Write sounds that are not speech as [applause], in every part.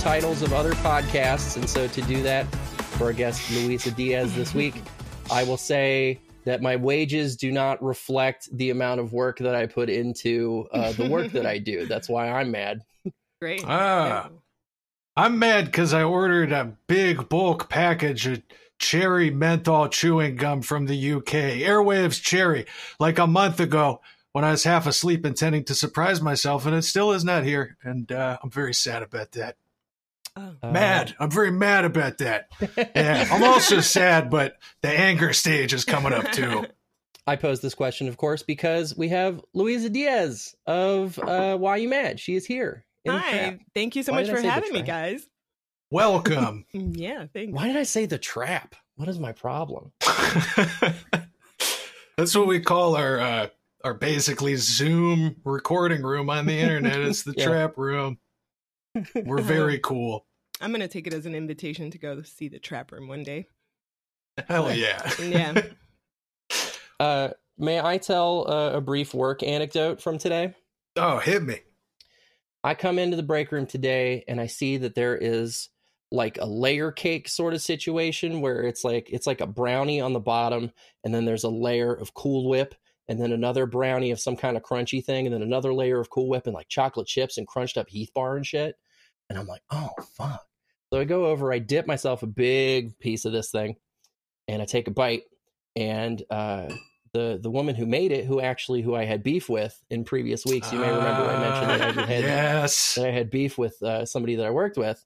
titles of other podcasts. And so, to do that for our guest Luisa Diaz this week, [laughs] I will say that my wages do not reflect the amount of work that I put into uh, the work that I do. That's why I'm mad. Great. Ah. I'm mad because I ordered a big bulk package of cherry menthol chewing gum from the UK, Airwaves Cherry, like a month ago when I was half asleep intending to surprise myself, and it still is not here. And uh, I'm very sad about that. Oh. Uh, Mad. I'm very mad about that. Yeah. I'm also [laughs] sad, but the anger stage is coming up too. I posed this question, of course, because we have Luisa Diaz of uh, Why You Mad. She is here. Hi. trap. Thank you so Why much for having me, guys. Welcome. [laughs] Yeah, thanks. Why did I say the trap? What is my problem? [laughs] That's what we call our uh, our basically Zoom recording room on the internet. It's the Yeah. trap room. We're [laughs] very cool. I'm gonna take it as an invitation to go see the trap room one day. Hell yeah. Yeah. [laughs] Uh, may I tell uh, a brief work anecdote from today? Oh, hit me. I come into the break room today and I see that there is like a layer cake sort of situation where it's like it's like a brownie on the bottom and then there's a layer of Cool Whip and then another brownie of some kind of crunchy thing and then another layer of Cool Whip and like chocolate chips and crunched up Heath bar and shit. And I'm like, "Oh, fuck." So I go over, I dip myself a big piece of this thing and I take a bite and uh the the woman who made it, who actually who I had beef with in previous weeks, you may remember I mentioned that I Ah, had yes. that I had beef with uh, somebody that I worked with.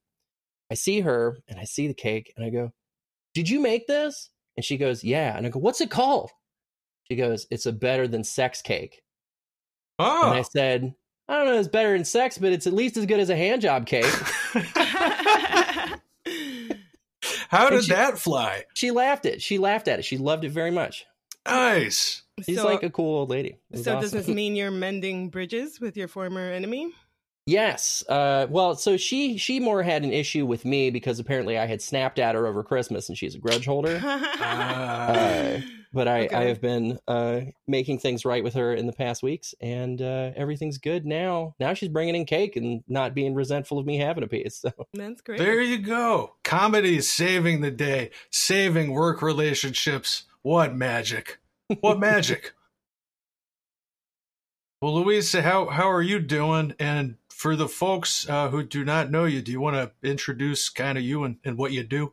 I see her and I see the cake and I go, Did you make this? And she goes, Yeah. And I go, What's it called? She goes, It's a better than sex cake. And I Oh. said, I don't know, it's better than sex, but it's at least as good as a hand job cake. [laughs] How And did she- that fly? she laughed it. She laughed at it. She loved it very much. Nice. She's so, like a cool old lady. It was so does this [laughs] mean you're mending bridges with your former enemy? Yes. Uh, well, so she she more had an issue with me because apparently I had snapped at her over Christmas and she's a grudge holder. [laughs] Ah. Uh, but I, I have been uh, making things right with her in the past weeks, and uh, everything's good now. Now she's bringing in cake and not being resentful of me having a piece. [laughs] So That's great. There you go. Comedy is saving the day, saving work relationships. What magic? What magic? [laughs] Well, Louisa, how how are you doing? And for the folks uh, who do not know you, do you want to introduce kind of you and, and what you do?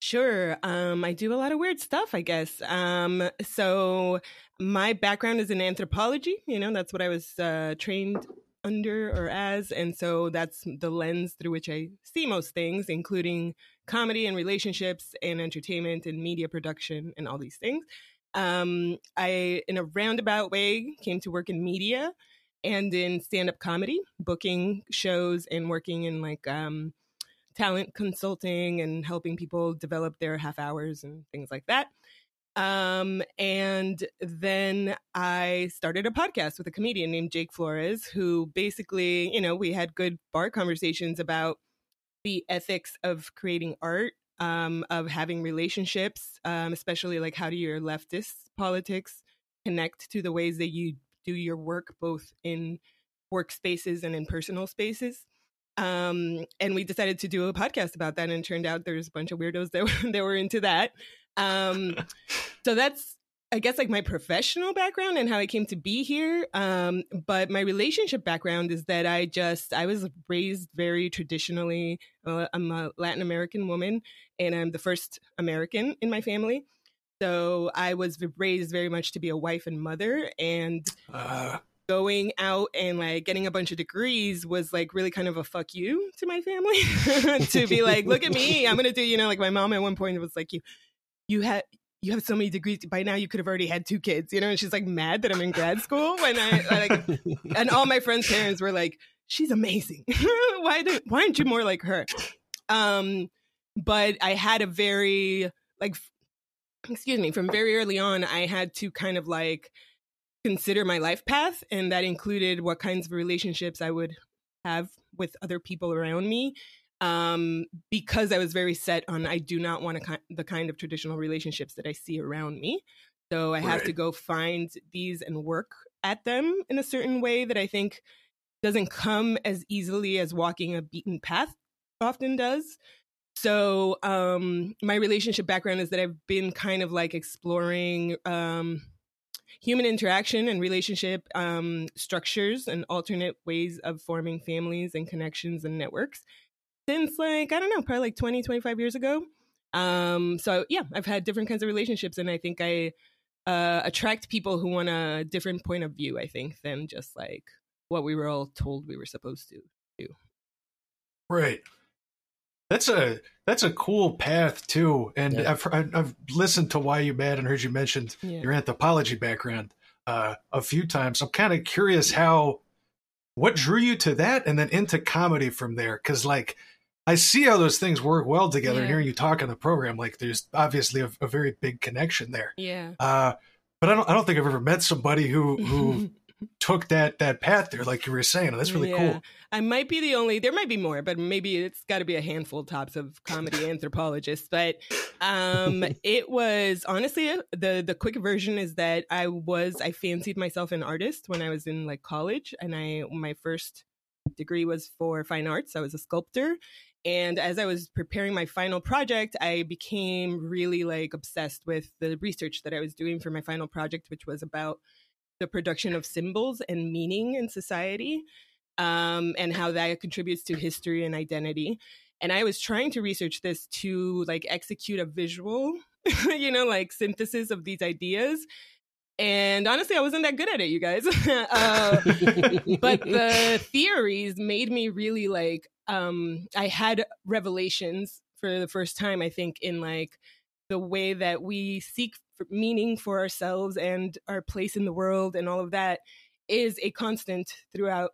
Sure. Um, I do a lot of weird stuff, I guess. Um, so my background is in anthropology. You know, that's what I was uh, trained under or as, and so that's the lens through which I see most things, including comedy and relationships and entertainment and media production and all these things. Um, I, in a roundabout way, came to work in media and in stand-up comedy, booking shows and working in like um, talent consulting and helping people develop their half hours and things like that. Um, and then I started a podcast with a comedian named Jake Flores, who basically, you know, we had good bar conversations about the ethics of creating art, um, of having relationships, um, especially like how do your leftist politics connect to the ways that you do your work, both in workspaces and in personal spaces um and we decided to do a podcast about that and it turned out there's a bunch of weirdos that [laughs] were, that were into that. Um so that's i guess like my professional background and how i came to be here. Um but my relationship background is that i just i was raised very traditionally uh, i'm a latin american woman and i'm the first american in my family. So i was raised very much to be a wife and mother and Uh, going out and like getting a bunch of degrees was like really kind of a fuck you to my family [laughs] to be like look at me. I'm gonna do you know like my mom at one point was like you you had you have so many degrees. By now you could have already had two kids you know and she's like mad that i'm in grad school when i like [laughs] and all my friends parents were like she's amazing. [laughs] Why do why aren't you more like her? Um but i had a very like excuse me from very early on i had to kind of like consider my life path and that included what kinds of relationships i would have with other people around me um, because I was very set on I do not want ki- the kind of traditional relationships that I see around me. So I have to go find these and work at them in a certain way that I think doesn't come as easily as walking a beaten path often does. So, um, my relationship background is that I've been kind of like exploring um, human interaction and relationship um, structures and alternate ways of forming families and connections and networks since like, I don't know, probably like 20, 25 years ago. Um, so, yeah, I've had different kinds of relationships, and I think I uh, attract people who want a different point of view, I think, than just like what we were all told we were supposed to do. Right. That's a that's a cool path too, and yeah. I've I've listened to why you mad and heard you mentioned yeah. your anthropology background uh, a few times. I'm kind of curious how what drew you to that, and then into comedy from there, because like I see how those things work well together. Yeah. And hearing you talk on the program, like there's obviously a, a very big connection there. Yeah. Uh, but I don't I don't think I've ever met somebody who who [laughs] took that that path there, like you were saying. That's really yeah. cool. I might be the only. There might be more, but maybe it's got to be a handful tops of comedy [laughs] anthropologists. But um, it was honestly the the quick version is that I was I fancied myself an artist when I was in like college, and I my first degree was for fine arts. I was a sculptor. And as I was preparing my final project, I became really like obsessed with the research that I was doing for my final project, which was about the production of symbols and meaning in society um, and how that contributes to history and identity. And i was trying to research this to like execute a visual [laughs] you know like synthesis of these ideas. And honestly i wasn't that good at it you guys. [laughs] Uh, but the theories made me really like um i had revelations for the first time i think in like the way that we seek meaning for ourselves and our place in the world and all of that is a constant throughout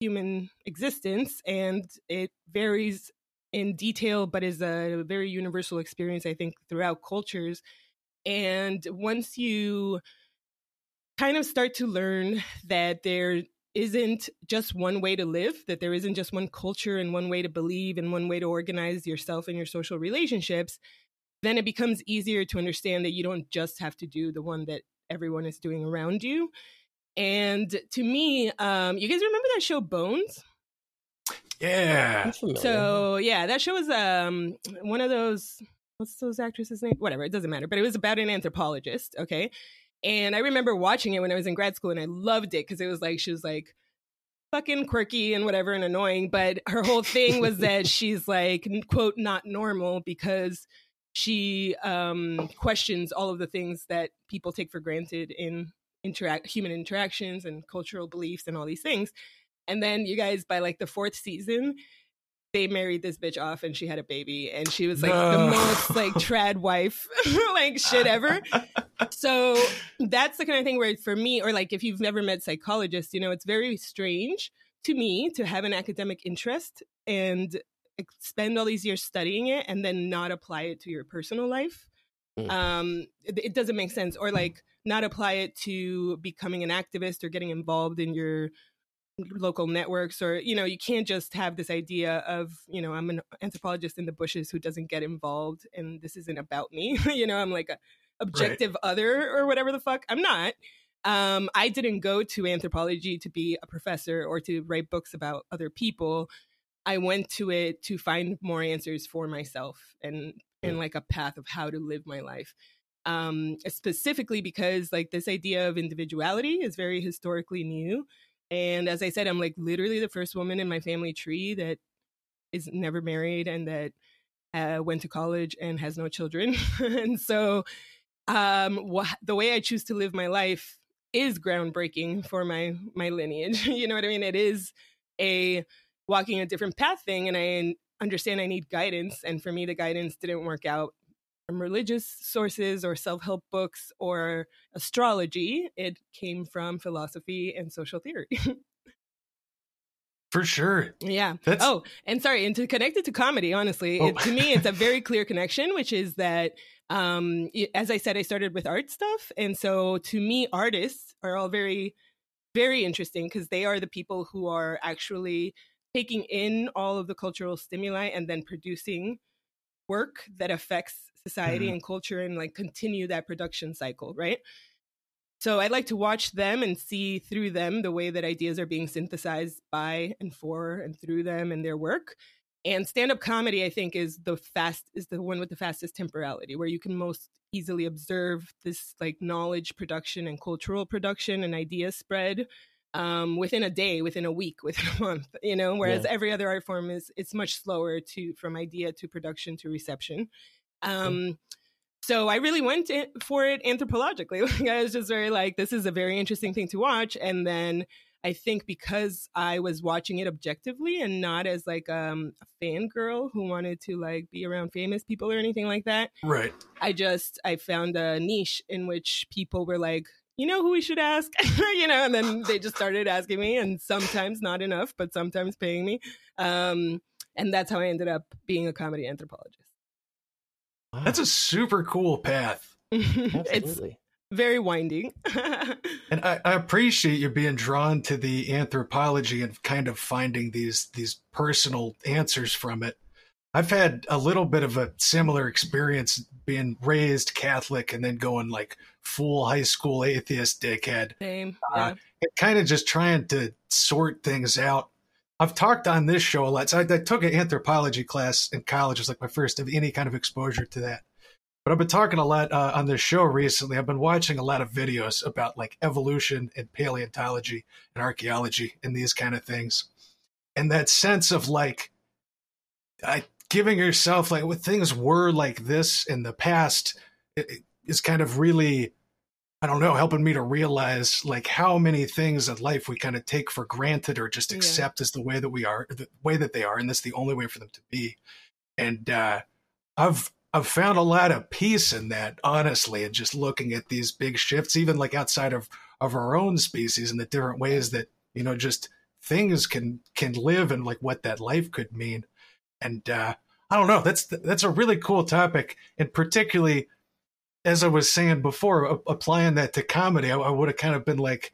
human existence and it varies in detail but is a very universal experience i think throughout cultures. And once you kind of start to learn that there isn't just one way to live, that there isn't just one culture and one way to believe and one way to organize yourself and your social relationships, then it becomes easier to understand that you don't just have to do the one that everyone is doing around you. And to me, um, you guys remember that show Bones? Yeah. So yeah, that show was um one of those what's those actresses' name? Whatever, it doesn't matter. But it was about an anthropologist, okay? And I remember watching it when I was in grad school and I loved it because it was like she was like fucking quirky and whatever and annoying, but her whole thing was that [laughs] she's like quote not normal because she um, questions all of the things that people take for granted in interact human interactions and cultural beliefs and all these things. And then you guys, by like the fourth season, they married this bitch off and she had a baby and she was like no. the most like [laughs] trad wife [laughs] like shit ever so that's the kind of thing where for me or like if you've never met psychologists you know it's very strange to me to have an academic interest and spend all these years studying it and then not apply it to your personal life mm. um it, it, doesn't make sense or like not apply it to becoming an activist or getting involved in your local networks or you know you can't just have this idea of you know i'm an anthropologist in the bushes who doesn't get involved and this isn't about me [laughs] you know i'm like a objective right. other or whatever the fuck i'm not um, I didn't go to anthropology to be a professor or to write books about other people. I went to it to find more answers for myself and and like a path of how to live my life. Um, specifically because like this idea of individuality is very historically new. And as I said, I'm like literally the first woman in my family tree that is never married and that uh, went to college and has no children. [laughs] and so um, wh- the way I choose to live my life is groundbreaking for my my lineage. [laughs] you know what I mean? It is a walking a different path thing and I understand I need guidance. And for me, the guidance didn't work out from religious sources or self help books or astrology. It came from philosophy and social theory. [laughs] For sure. Yeah. That's... Oh, and sorry, and to connect it to comedy, honestly, oh. it, to me, it's a very [laughs] clear connection, which is that, um, as I said, I started with art stuff. And so to me, artists are all very, very interesting because they are the people who are actually taking in all of the cultural stimuli and then producing work that affects society mm-hmm. and culture and like continue that production cycle, right? so I'd like to watch them and see through them the way that ideas are being synthesized by and for and through them and their work. And stand-up comedy, I think, is the fast is the one with the fastest temporality, where you can most easily observe this like knowledge production and cultural production and idea spread um, within a day, within a week, [laughs] within a month. You know, whereas yeah. every other art form is it's much slower to from idea to production to reception. Um, so I really went for it anthropologically. [laughs] Like I was just very like, this is a very interesting thing to watch. And then I think because I was watching it objectively and not as like um, a fangirl who wanted to like be around famous people or anything like that. Right. I just I found a niche in which people were like, you know who we should ask? [laughs] you know, and then they just started asking me and sometimes not enough, but sometimes paying me. Um, and that's how I ended up being a comedy anthropologist. That's a super cool path. [laughs] it's very winding. [laughs] and I, I, appreciate you being drawn to the anthropology and kind of finding these these personal answers from it. I've had a little bit of a similar experience being raised Catholic and then going like full high school atheist dickhead. Same. Uh, yeah. kind of just trying to sort things out I've talked on this show a lot. So I, I, took an anthropology class in college. It was like my first of any kind of exposure to that. But I've been talking a lot uh, on this show recently. I've been watching a lot of videos about like evolution and paleontology and archaeology and these kind of things. And that sense of like I, giving yourself like what things were like this in the past it, it is kind of really I don't know, helping me to realize like how many things in life we kind of take for granted or just accept yeah. as the way that we are, the way that they are, and that's the only way for them to be. And uh, I've I've found a lot of peace in that, honestly, and just looking at these big shifts, even like outside of of our own species, and the different ways that you know just things can can live and like what that life could mean. And uh, I don't know, that's that's a really cool topic, and particularly as I was saying before, applying that to comedy, I, I would have kind of been like,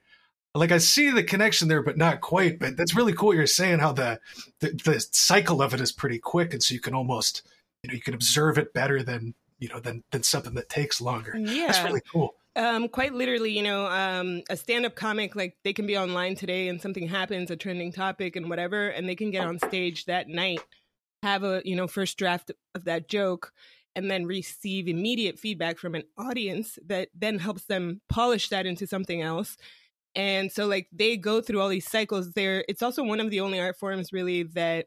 like I see the connection there, but not quite. But that's really cool. You're saying how the, the the cycle of it is pretty quick, and so you can almost you know you can observe it better than you know than than something that takes longer. Yeah, that's really cool. Um, quite literally, you know, um, a stand-up comic like they can be online today, and something happens, a trending topic, and whatever, and they can get on stage that night, have a you know first draft of that joke, and then receive immediate feedback from an audience that then helps them polish that into something else. And so like they go through all these cycles there. It's also one of the only art forms really that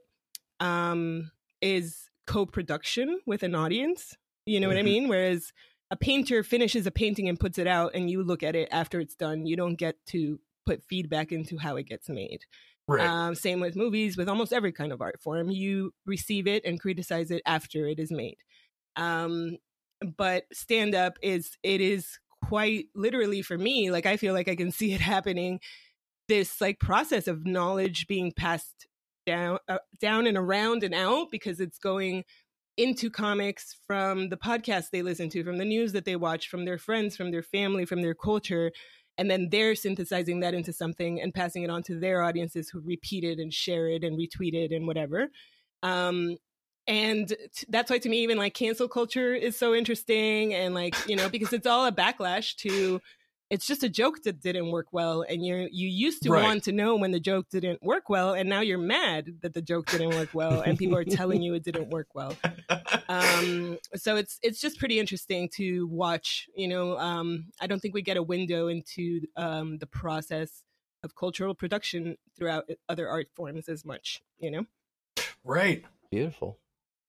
um is co-production with an audience. You know mm-hmm. what I mm-hmm. mean? Whereas a painter finishes a painting and puts it out and you look at it after it's done. You don't get to put feedback into how it gets made. Right. Um, same with movies, with almost every kind of art form. You receive it and criticize it after it is made. Um, but stand up is it is quite literally for me like i feel like i can [laughs] see it happening this like process of knowledge being passed down uh, down and around and out because it's going into comics from the podcasts they listen to from the news that they watch from their friends from their family from their culture and then they're synthesizing that into something and passing it on to their audiences who repeat it and share it and retweet it and whatever. Um, and t- that's why to me even like cancel culture is so interesting and like you know because it's all a backlash to it's just a joke that didn't work well and you you used to right. want to know when the joke didn't work well and now you're mad that the joke didn't work well and people are telling you it didn't work well. Um, so it's it's just pretty interesting to watch you know um, i don't think we get a window into um, the process of cultural production throughout other art forms as much you know? Right. Beautiful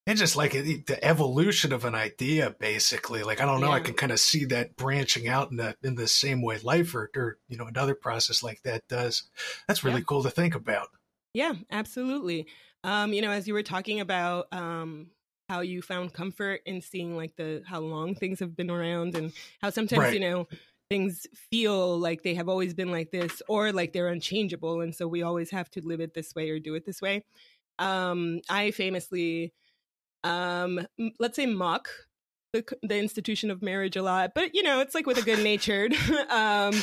and just like the evolution of an idea basically like i don't know yeah. i can kind of see that branching out in the in the same way life or, or you know another process like that does that's really yeah. cool to think about yeah absolutely um you know as you were talking about um how you found comfort in seeing like the how long things have been around and how sometimes right. you know things feel like they have always been like this or like they're unchangeable and so we always have to live it this way or do it this way um i famously um, let's say mock the, the institution of marriage a lot, but you know, it's like with a good natured [laughs] um,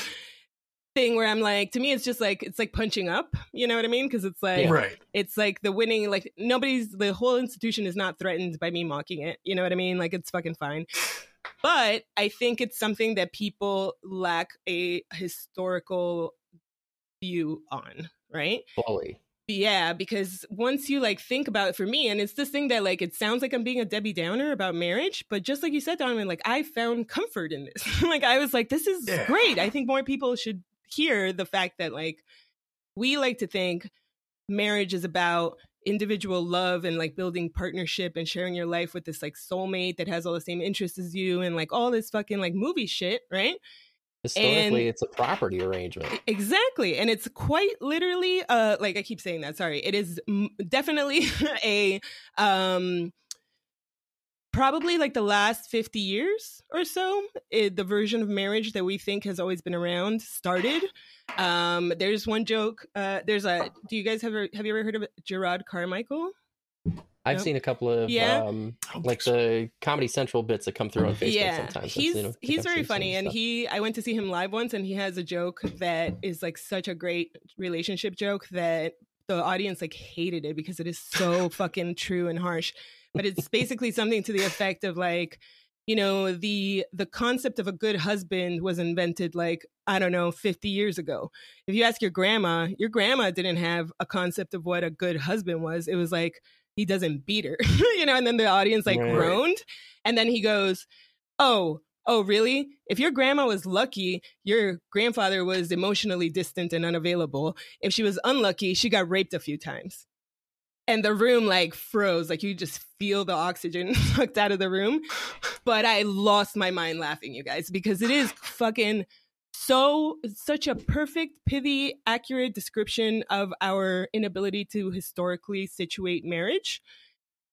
thing where I'm like, to me, it's just like it's like punching up. You know what I mean? Because it's like, right. it's like the winning. Like nobody's the whole institution is not threatened by me mocking it. You know what I mean? Like it's fucking fine. but I think it's something that people lack a historical view on, right? Fully. Yeah, because once you like think about it for me, and it's this thing that like it sounds like I'm being a Debbie Downer about marriage, but just like you said, Donovan, like I found comfort in this. [laughs] like I was like, this is Yeah. great. I think more people should hear the fact that like we like to think marriage is about individual love and like building partnership and sharing your life with this like soulmate that has all the same interests as you and like all this fucking like movie shit, right? Historically, And- it's a property arrangement. Exactly. And it's quite literally uh like I keep saying that, sorry. It is m- definitely [laughs] a um probably like the last 50 years or so it, the version of marriage that we think has always been around started um there's one joke uh there's a do you guys have have you ever heard of Jerrod Carmichael I've Nope. seen a couple of Yeah. um, like the Comedy Central bits that come through on Facebook yeah sometimes. He's 'em- think he's very funny and stuff. he i went to see him live once and he has a joke that is like such a great relationship joke that the audience like hated it because it is so [laughs] fucking true and harsh but it's basically something to the effect of like you know the the concept of a good husband was invented like i don't know 50 years ago if you ask your grandma your grandma didn't have a concept of what a good husband was it was like he doesn't beat her [laughs] you know and then the audience like Right. groaned. And then he goes oh oh really? If your grandma was lucky your grandfather was emotionally distant and unavailable. If she was unlucky she got raped a few times. And the room like froze. Like you just feel the oxygen [laughs] sucked out of the room. But i lost my mind laughing you guys because it is fucking so such a perfect pithy accurate description of our inability to historically situate marriage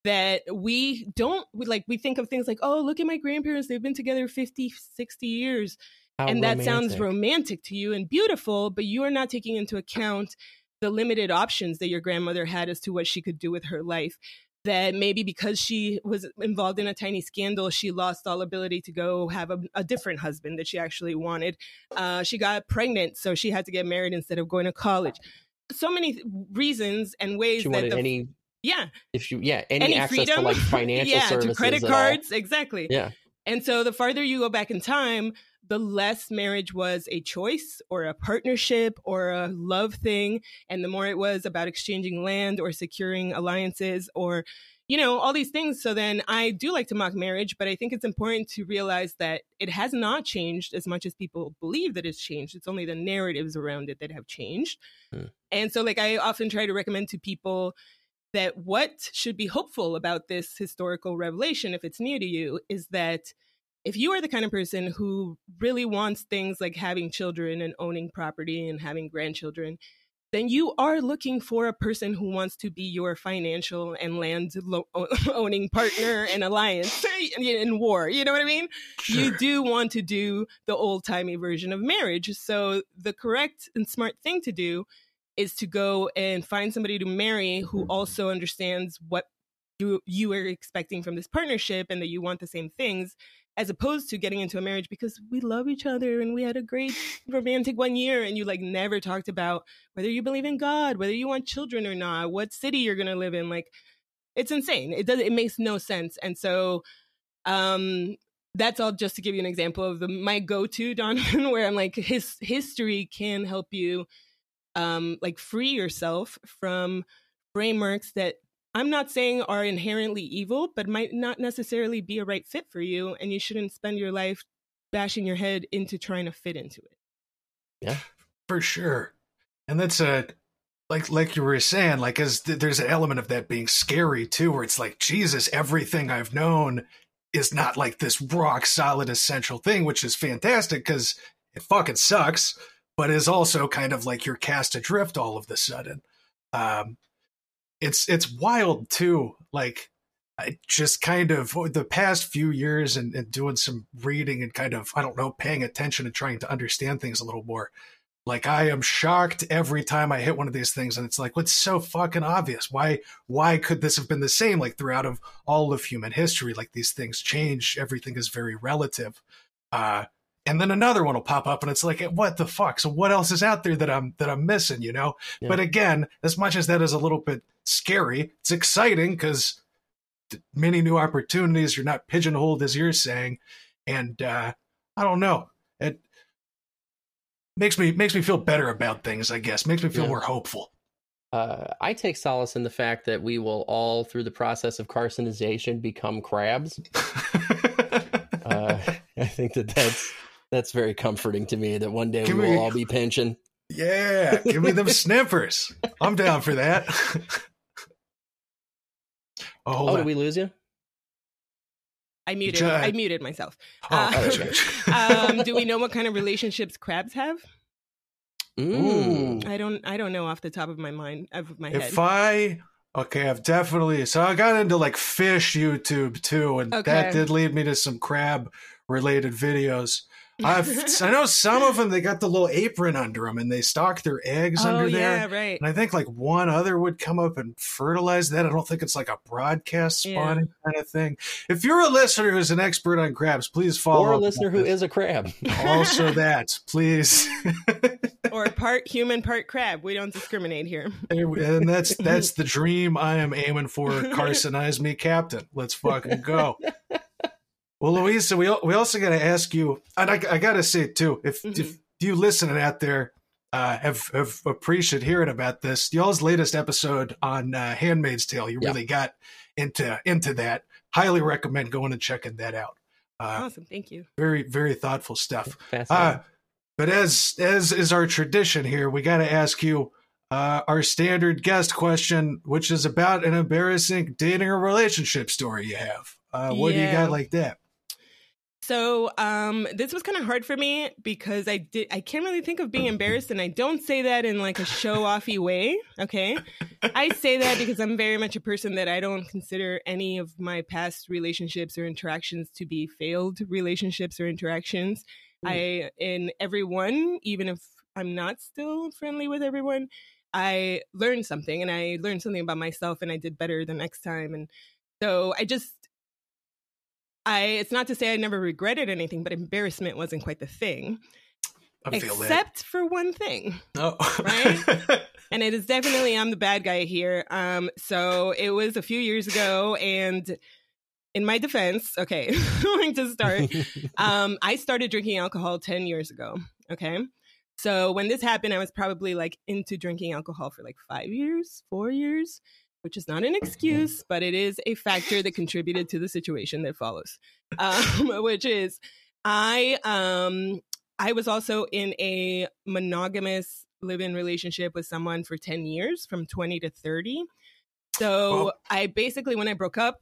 that we don't we, like we think of things like oh look at my grandparents they've been together 50 60 years How and that sounds romantic. romantic to you and beautiful, but you are not taking into account the limited options that your grandmother had as to what she could do with her life. That maybe because she was involved in a tiny scandal, she lost all ability to go have a, a different husband that she actually wanted. Uh, she got pregnant, so she had to get married instead of going to college. So many reasons and ways She that wanted the, any yeah if you yeah any, any access freedom to like [laughs] financial yeah services to credit all. cards exactly Yeah. and so the farther you go back in time, the less marriage was a choice or a partnership or a love thing. And the more it was about exchanging land or securing alliances or, you know, all these things. So then I do like to mock marriage, but I think it's important to realize that it has not changed as much as people believe that it's changed. It's only the narratives around it that have changed. Hmm. And so, like, I often try to recommend to people that what should be hopeful about this historical revelation, if it's new to you, is that if you are the kind of person who really wants things like having children and owning property and having grandchildren, then you are looking for a person who wants to be your financial and land lo- [laughs] owning partner and alliance [laughs] in war. You know what I mean? You do want to do the old timey version of marriage. So the correct and smart thing to do is to go and find somebody to marry who mm-hmm. also understands what you you are expecting from this partnership and that you want the same things as opposed to getting into a marriage because we love each other and we had a great [laughs] romantic one year and you like never talked about whether you believe in God, whether you want children or not, what city you're going to live in like it's insane. It does it makes no sense. And so um that's all just to give you an example of the my go-to [laughs] Donovan where I'm like his history can help you um like free yourself from frameworks that I'm not saying are inherently evil, but might not necessarily be a right fit for you, and you shouldn't spend your life bashing your head into trying to fit into it. Yeah, for sure. And that's a like like you were saying like as th- there's an element of that being scary too where it's like jesus everything i've known is not like this rock solid essential thing which is fantastic because it fucking sucks but is also kind of like you're cast adrift all of the sudden. Um it's it's wild too like I just kind of the past few years and, and doing some reading and kind of I don't know paying attention and trying to understand things a little more. Like I am shocked every time I hit one of these things, and it's like, what's so fucking obvious? Why why could this have been the same like throughout of all of human history? Like these things change, everything is very relative. Uh, and then another one will pop up, and it's like, what the fuck? So what else is out there that I'm that I'm missing? You know. Yeah. But again, as much as that is a little bit scary, it's exciting because many new opportunities. You're not pigeonholed, as you're saying, and uh, I don't know. It makes me makes me feel better about things. I guess makes me feel Yeah. more hopeful. Uh, I take solace in the fact that we will all, through the process of carcinization, become crabs. [laughs] Uh, I think that that's that's very comforting to me. That one day Give we will me- all be pension. yeah, give me them [laughs] sniffers. I'm down for that. [laughs] oh, Oh, did we lose you? I muted. Ju- I muted myself. Oh, Uh, [laughs] um, do we [laughs] know what kind of relationships crabs have? Mm. Ooh. I don't. I don't know off the top of my mind of my head. If I okay, I've definitely so I got into like fish YouTube too, and Okay. that did lead me to some crab related videos. I've [laughs] I know some of them they got the little apron under them and they stock their eggs oh under yeah, there. right. And I think like one other would come up and fertilize that. I don't think it's like a broadcast Yeah. spawning kind of thing. If you're a listener who's an expert on crabs, please follow Or a up listener on who this. is a crab. also [laughs] that, please. [laughs] or part human, part crab. We don't discriminate here. and that's that's the dream I am aiming for. Carcinize me, Captain. Let's fucking go. Well, Louisa, we we also got to ask you, and I, I got to say too, if Mhm. if you listening out there uh, have have appreciated hearing about this, y'all's latest episode on uh, *Handmaid's Tale*, you Yeah. really got into into that. Highly recommend going and checking that out. Uh, awesome. Thank you. very very thoughtful stuff. Fascinating. Uh, but as as is our tradition here, we got to ask you uh, our standard guest question, which is about an embarrassing dating or relationship story you have. Uh, what do you got like that? So um, this was kind of hard for me because I did I can't really think of being embarrassed, and I don't say that in like a show offy way. Okay, I say that because I'm very much a person that I don't consider any of my past relationships or interactions to be failed relationships or interactions. I in every one, even if I'm not still friendly with everyone, I learned something, and I learned something about myself, and I did better the next time, and so I just I it's not to say I never regretted anything, but embarrassment wasn't quite the thing. I feel that. Except for one thing. Oh. right? [laughs] And it is definitely I'm the bad guy here. Um so it was a few years ago and in my defense, okay, [laughs] going to start. [laughs] Um I started drinking alcohol 10 years ago, okay? So when this happened, I was probably like into drinking alcohol for like 5 years, 4 years, which is not an excuse, but it is a factor that contributed to the situation that follows. [laughs] Um which is I um I was also in a monogamous live-in relationship with someone for 10 years from 20 to 30. So. I basically when I broke up,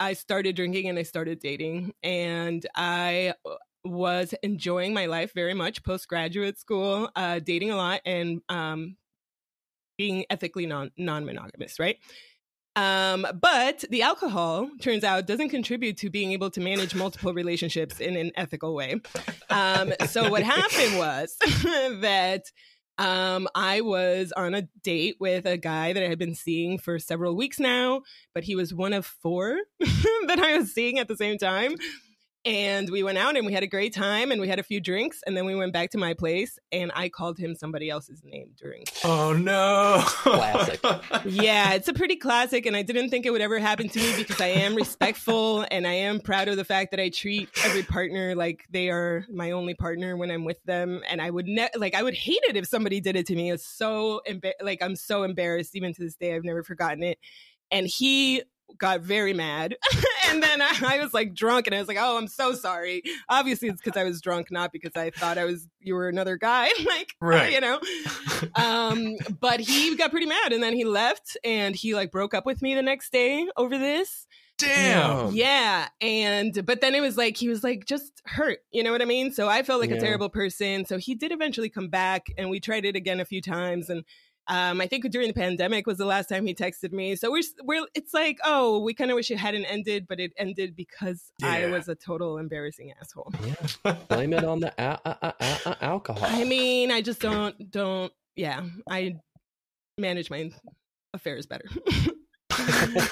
I started drinking and I started dating and I uh, was enjoying my life very much post graduate school, uh, dating a lot and um, being ethically non non monogamous, right? Um, but the alcohol turns out doesn't contribute to being able to manage multiple relationships in an ethical way. Um, so what happened was [laughs] that um, I was on a date with a guy that I had been seeing for several weeks now, but he was one of four [laughs] that I was seeing at the same time. And we went out and we had a great time and we had a few drinks and then we went back to my place and I called him somebody else's name during [laughs] oh no. Classic. yeah, it's a pretty classic, and I didn't think it would ever happen to me because I am respectful and I am proud of the fact that I treat every partner like they are my only partner when I'm with them. And I would ne- like I would hate it if somebody did it to me. It's so emba- like I'm so embarrassed even to this day. I've never forgotten it. And he got very mad, [laughs] and then I, I was like drunk, and I was like, "Oh, I'm so sorry." Obviously, it's because I was drunk, not because I thought I was you were another guy. [laughs] like, Right. you know [laughs] um but he got pretty mad and then he left and he like broke up with me the next day over this Damn. Yeah and but then it was like he was like just hurt you know what i mean so i felt like Yeah. a terrible person so he did eventually come back and we tried it again a few times and um, I think during the pandemic was the last time he texted me. So we're we're it's like, oh, we kind of wish it hadn't ended, but it ended because I was a total embarrassing asshole. Yeah. [laughs] Blame it on the a- a- a- alcohol. I mean, I just don't don't yeah. I manage my affairs better. [laughs]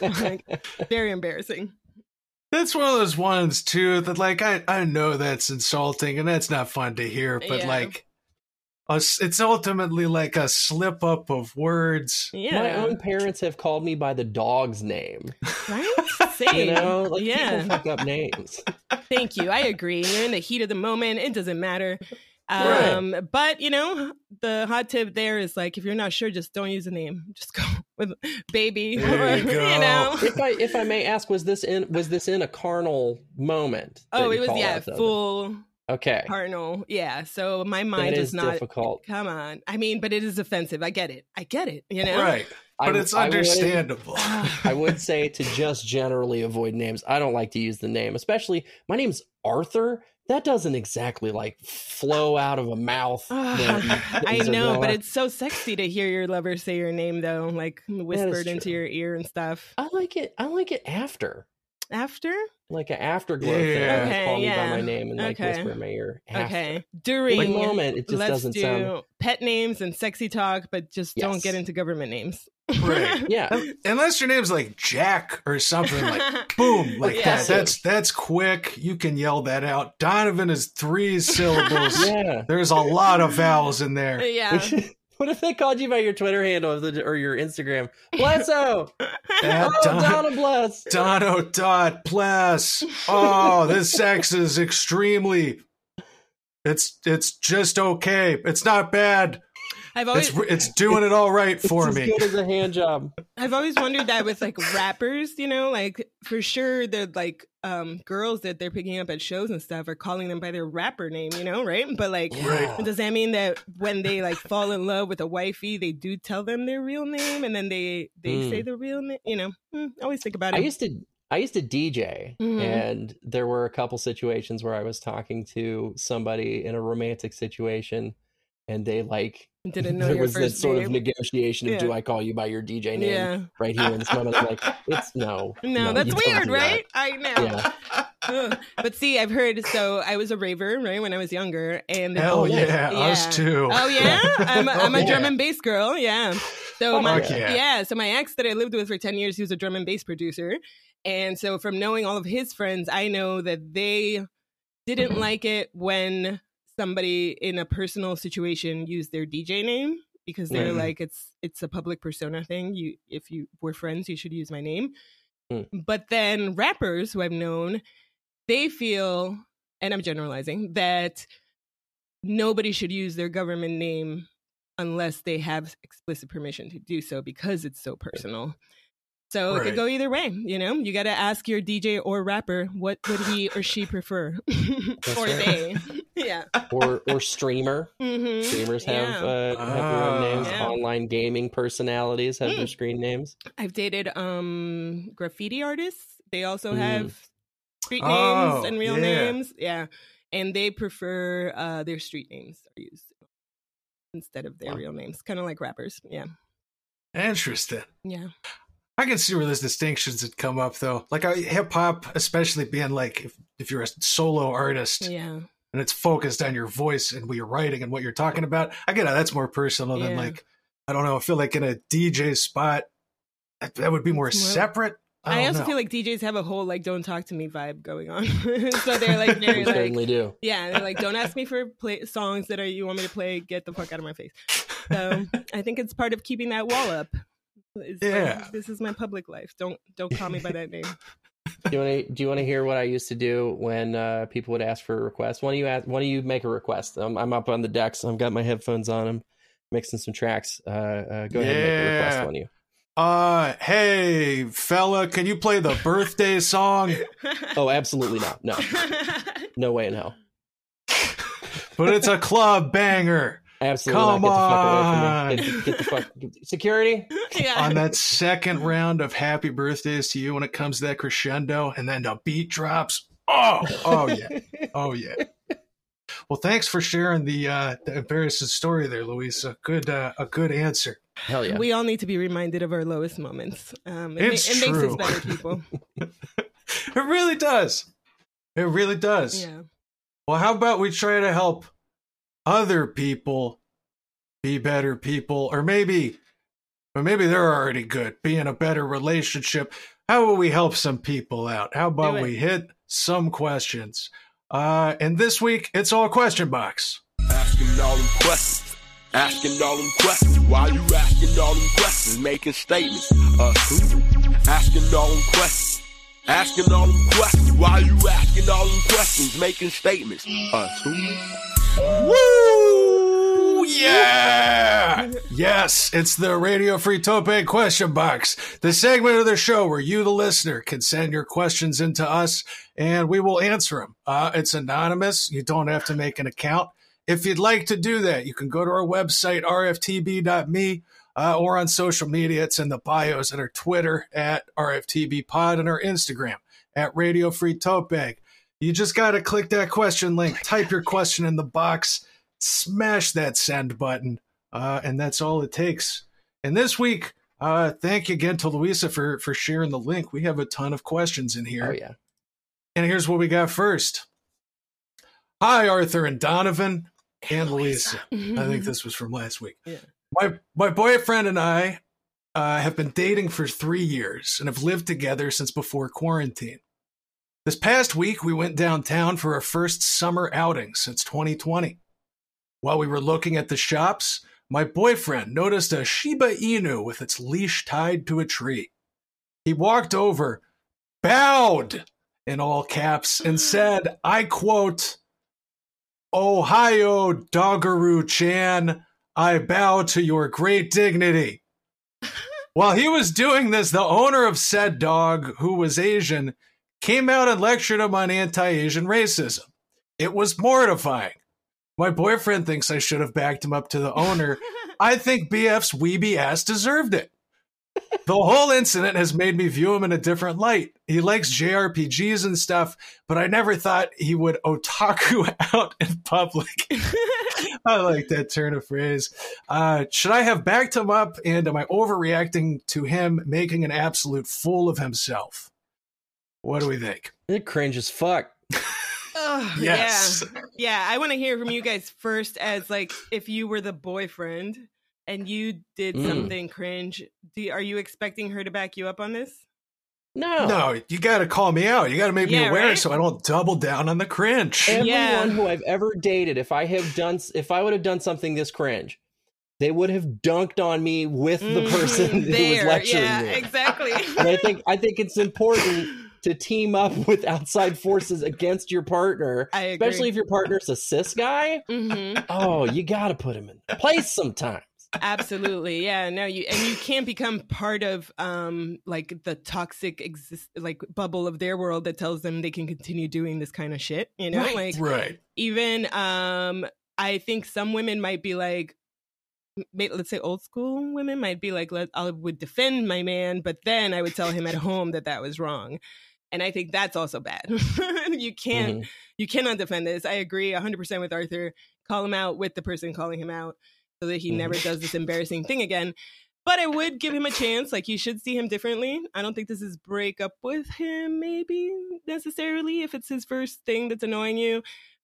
Like, very embarrassing. That's one of those ones too that like I I know that's insulting and that's not fun to hear, but Yeah. like it's ultimately like a slip up of words. Yeah. My own parents have called me by the dog's name. right? [laughs] You know, like yeah. people fuck up names. Thank you. I agree. You're in the heat of the moment. It doesn't matter. Right. Um, but you know, the hot tip there is like if you're not sure, just don't use a name. Just go [laughs] with baby. There or, [laughs] you go. know. If I if I may ask, was this in was this in a carnal moment? Oh, it was call yeah, out, though? Full Okay, carnal. Yeah. So my mind is is not difficult. come on. I mean, but it is offensive. I get it. I get it. You know? Right. But I- it's I would- understandable. [sighs] I would say to just generally avoid names. I don't like to use the name, especially my name's Arthur. That doesn't exactly like flow out of a mouth. [sighs] I know, but it's so sexy to hear your lover say your name though, like whispered into your ear and stuff. I like it. I like it after, After? like an afterglow Yeah. thing. Okay, call me yeah. by my name and like Okay. whisper in my ear. After. Okay. During In the moment, it just let's doesn't do sound. pet names and sexy talk, but just don't get into government names. Right. [laughs] Yeah, Unless your name's like Jack or something like [laughs] boom like Yeah. that. That's that's quick. You can yell that out. Donovan is three syllables. [laughs] yeah. There's a lot of vowels in there. yeah. What if they called you by your Twitter handle or the- or your Instagram? That [laughs] oh, Don- Donna Bless. Dono dot bless. Oh, this sex is extremely. It's it's just okay. It's not bad. I've always It's it's doing it all right for it's me. as good as a hand job. I've always wondered that with like rappers, you know, like for sure the like um girls that they're picking up at shows and stuff are calling them by their rapper name, you know, right? But like Right. does that mean that when they like fall in love with a wifey, they do tell them their real name and then they they Mm. say the real name, you know? Hmm, I always think about it. I used to I used to DJ Mhm. and there were a couple situations where I was talking to somebody in a romantic situation and they like Didn't know there was this that sort of negotiation of Yeah. do I call you by your DJ name yeah. right here in this moment I'm like [laughs] it's no No, that's weird, do right? I know. Yeah. [laughs] But see, I've heard. So I was a raver, right, when I was younger, and Hell Oh, nice. yeah, us too. Oh yeah, I'm a, [laughs] I'm a drum and bass girl. Yeah. So Oh, my yeah. yeah. So my ex that I lived with for ten years, he was a drum and bass producer, and so from knowing all of his friends, I know that they didn't Mm-hmm. like it when somebody in a personal situation used their DJ name because they're Mhm. like it's it's a public persona thing. You if you were friends, you should use my name. Hmm. But then rappers who I've known, they feel, and I'm generalizing, that nobody should use their government name unless they have explicit permission to do so because it's so personal. So it could go either way, you know. You got to ask your DJ or rapper what would he or she prefer, [laughs] or they, [laughs] yeah. or or streamer hmm streamers have Yeah. uh, have their own names Ah. Yeah. online gaming personalities have their Mm. screen names I've dated um graffiti artists. They also Mm. have street Oh, names and real yeah. names. Yeah. And they prefer uh their street names are used instead of their Wow. real names. Kind of like rappers. Yeah. Interesting. Yeah. I can see where those distinctions would come up though. Like uh, hip hop, especially being like if, if you're a solo artist Yeah. and it's focused on your voice and what you're writing and what you're talking about. I get it. That's more personal than like I don't know. I feel like in a DJ spot that, that would be more It's more- separate. I, I, also know. feel like DJs have a whole like don't talk to me vibe going on. [laughs] so they're like [laughs] they very like certainly do yeah, they're like don't ask me for play songs that are you want me to play, get the fuck out of my face. So [laughs] I think it's part of keeping that wall up. It's like, Yeah. this is my public life. Don't don't call me by that name. [laughs] do you want to do you want to hear what I used to do when uh, people would ask for a request? Why don't you ask? Why don't you make a request? I'm, I'm up on the decks. I've got my headphones on. I'm mixing some tracks. Uh, uh, go ahead and make a request on you. Uh, hey fella, can you play the birthday [laughs] song? Oh, absolutely not. No, [laughs] no way in hell. But it's a club banger Absolutely Come not. Get the fuck away from me. Get, get the fuck security. [laughs] yeah. on that second round of happy birthdays to you when it comes to that crescendo and then the beat drops. Oh, oh yeah, oh yeah. Well, thanks for sharing the uh, the embarrassing story there, Louisa. Good, uh, a good answer. Hell yeah. We all need to be reminded of our lowest moments. Um, it, It's ma- it makes us better people. [laughs] It really does. It really does. Yeah. Well, how about we try to help other people be better people, or maybe, or maybe they're already good, be in a better relationship. How will we help some people out? How about we hit some questions? Uh, and this week it's all question box. Asking all them questions. Asking all them questions. Why you asking all them questions? Making statements. Uh, who? Asking all them questions. Asking all them questions. Why you asking all them questions? Making statements. Uh, who? Woo! Yeah! Yes, it's the Radio Free Tote question box, the segment of the show where you, the listener, can send your questions into us and we will answer them. Uh, it's anonymous. You don't have to make an account. If you'd like to do that, you can go to our website, rftb.me, uh, or on social media. It's in the bios at our Twitter at rftbpod and our Instagram at Radio Free Tote. You just got to click that question link, type your question in the box, smash that send button, uh, and that's all it takes. And this week, uh, thank you again to Louisa for for sharing the link. We have a ton of questions in here. Oh yeah. And here's what we got first. Hi, Arthur and Donovan and Louisa. I think this was from last week. Yeah. My my boyfriend and I uh, have been dating for three years and have lived together since before quarantine. This past week, we went downtown for our first summer outing since 2020. While we were looking at the shops, my boyfriend noticed a Shiba Inu with its leash tied to a tree. He walked over, bowed in all caps, and [gasps] said, I quote, Ohio Doggeroo Chan, I bow to your great dignity. [laughs] While he was doing this, the owner of said dog, who was Asian, came out and lectured him on anti Asian racism. It was mortifying. My boyfriend thinks I should have backed him up to the owner. [laughs] I think BF's weeby ass deserved it. The whole incident has made me view him in a different light. He likes JRPGs and stuff, but I never thought he would otaku [laughs] out in public. [laughs] I like that turn of phrase. Uh, should I have backed him up, and am I overreacting to him making an absolute fool of himself? What do we think? It cringe as fuck. Ugh, Yes. Yeah. Yeah. I want to hear from you guys first as like if you were the boyfriend and you did Mm. something cringe, do, are you expecting her to back you up on this? No. No, you got to call me out. You got to make me aware right? so I don't double down on the cringe. Everyone Yeah. who I've ever dated, if I have done, if I would have done something this cringe, they would have dunked on me with the Mm, person [laughs] who was lecturing yeah, me. exactly. And I think I think it's important [laughs] to team up [laughs] with outside forces against your partner, especially if your partner's a cis guy. hmm Oh, you got to put him in place sometimes. Absolutely. Yeah. No, you and you can't become part of um like the toxic exist like bubble of their world that tells them they can continue doing this kind of shit. You know, Right. like right. even um I think some women might be like let's say old school women might be like let I would defend my man, but then I would tell him at home that that was wrong. And I think that's also bad. [laughs] [laughs] you can't Mhm. you cannot defend this. I agree 100% with Arthur. Call him out with the person calling him out so that he Mhm. never does this embarrassing thing again. But I would give him a chance. Like, you should see him differently. I don't think this is break up with him, maybe necessarily, if it's his first thing that's annoying you.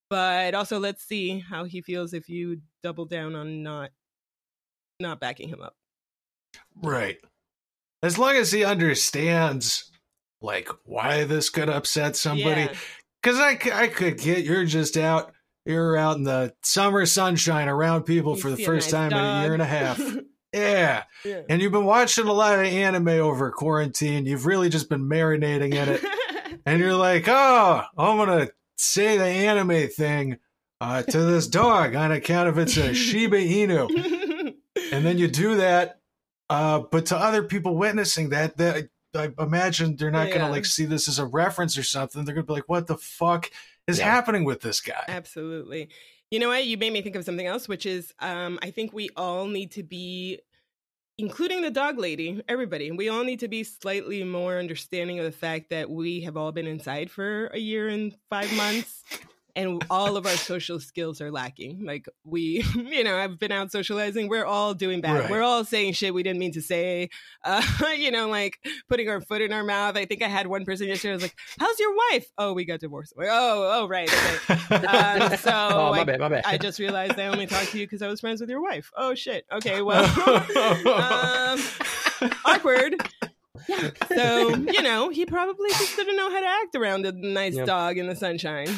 But also, let's see how he feels if you double down on not not backing him up. Right. As long as he understands, like, why this could upset somebody. Yeah. Because I could get you're just out, you're out in the summer sunshine around people You for the first nice time in a year and a half. [laughs] yeah. yeah. And you've been watching a lot of anime over quarantine. You've really just been marinating in it. [laughs] and you're like, oh, I'm going to say the anime thing uh, to this dog on account of it's a Shiba Inu. [laughs] and then you do that uh but to other people witnessing that that i imagine they're not Yeah. gonna like see this as a reference or something they're gonna be like what the fuck is Yeah. happening with this guy Absolutely. You know what? You made me think of something else, which is um, I think we all need to be, including the dog lady, everybody, we all need to be slightly more understanding of the fact that we have all been inside for a year and five months. And all of our social skills are lacking. Like we, [laughs] you know, I've been out socializing. We're all doing bad. Right. We're all saying shit we didn't mean to say. [laughs] Uh, you know, like putting our foot in our mouth. I think I had one person yesterday. I was like, "How's your wife?" Oh, we got divorced. Like, oh, oh, right. Okay. Um, [laughs] so oh, my I, bad, my bad. I just realized I only talked to you because I was friends with your wife. Oh shit. Okay, well, um, awkward. Yeah. So you know, he probably just didn't know how to act around a nice Yep. dog in the sunshine.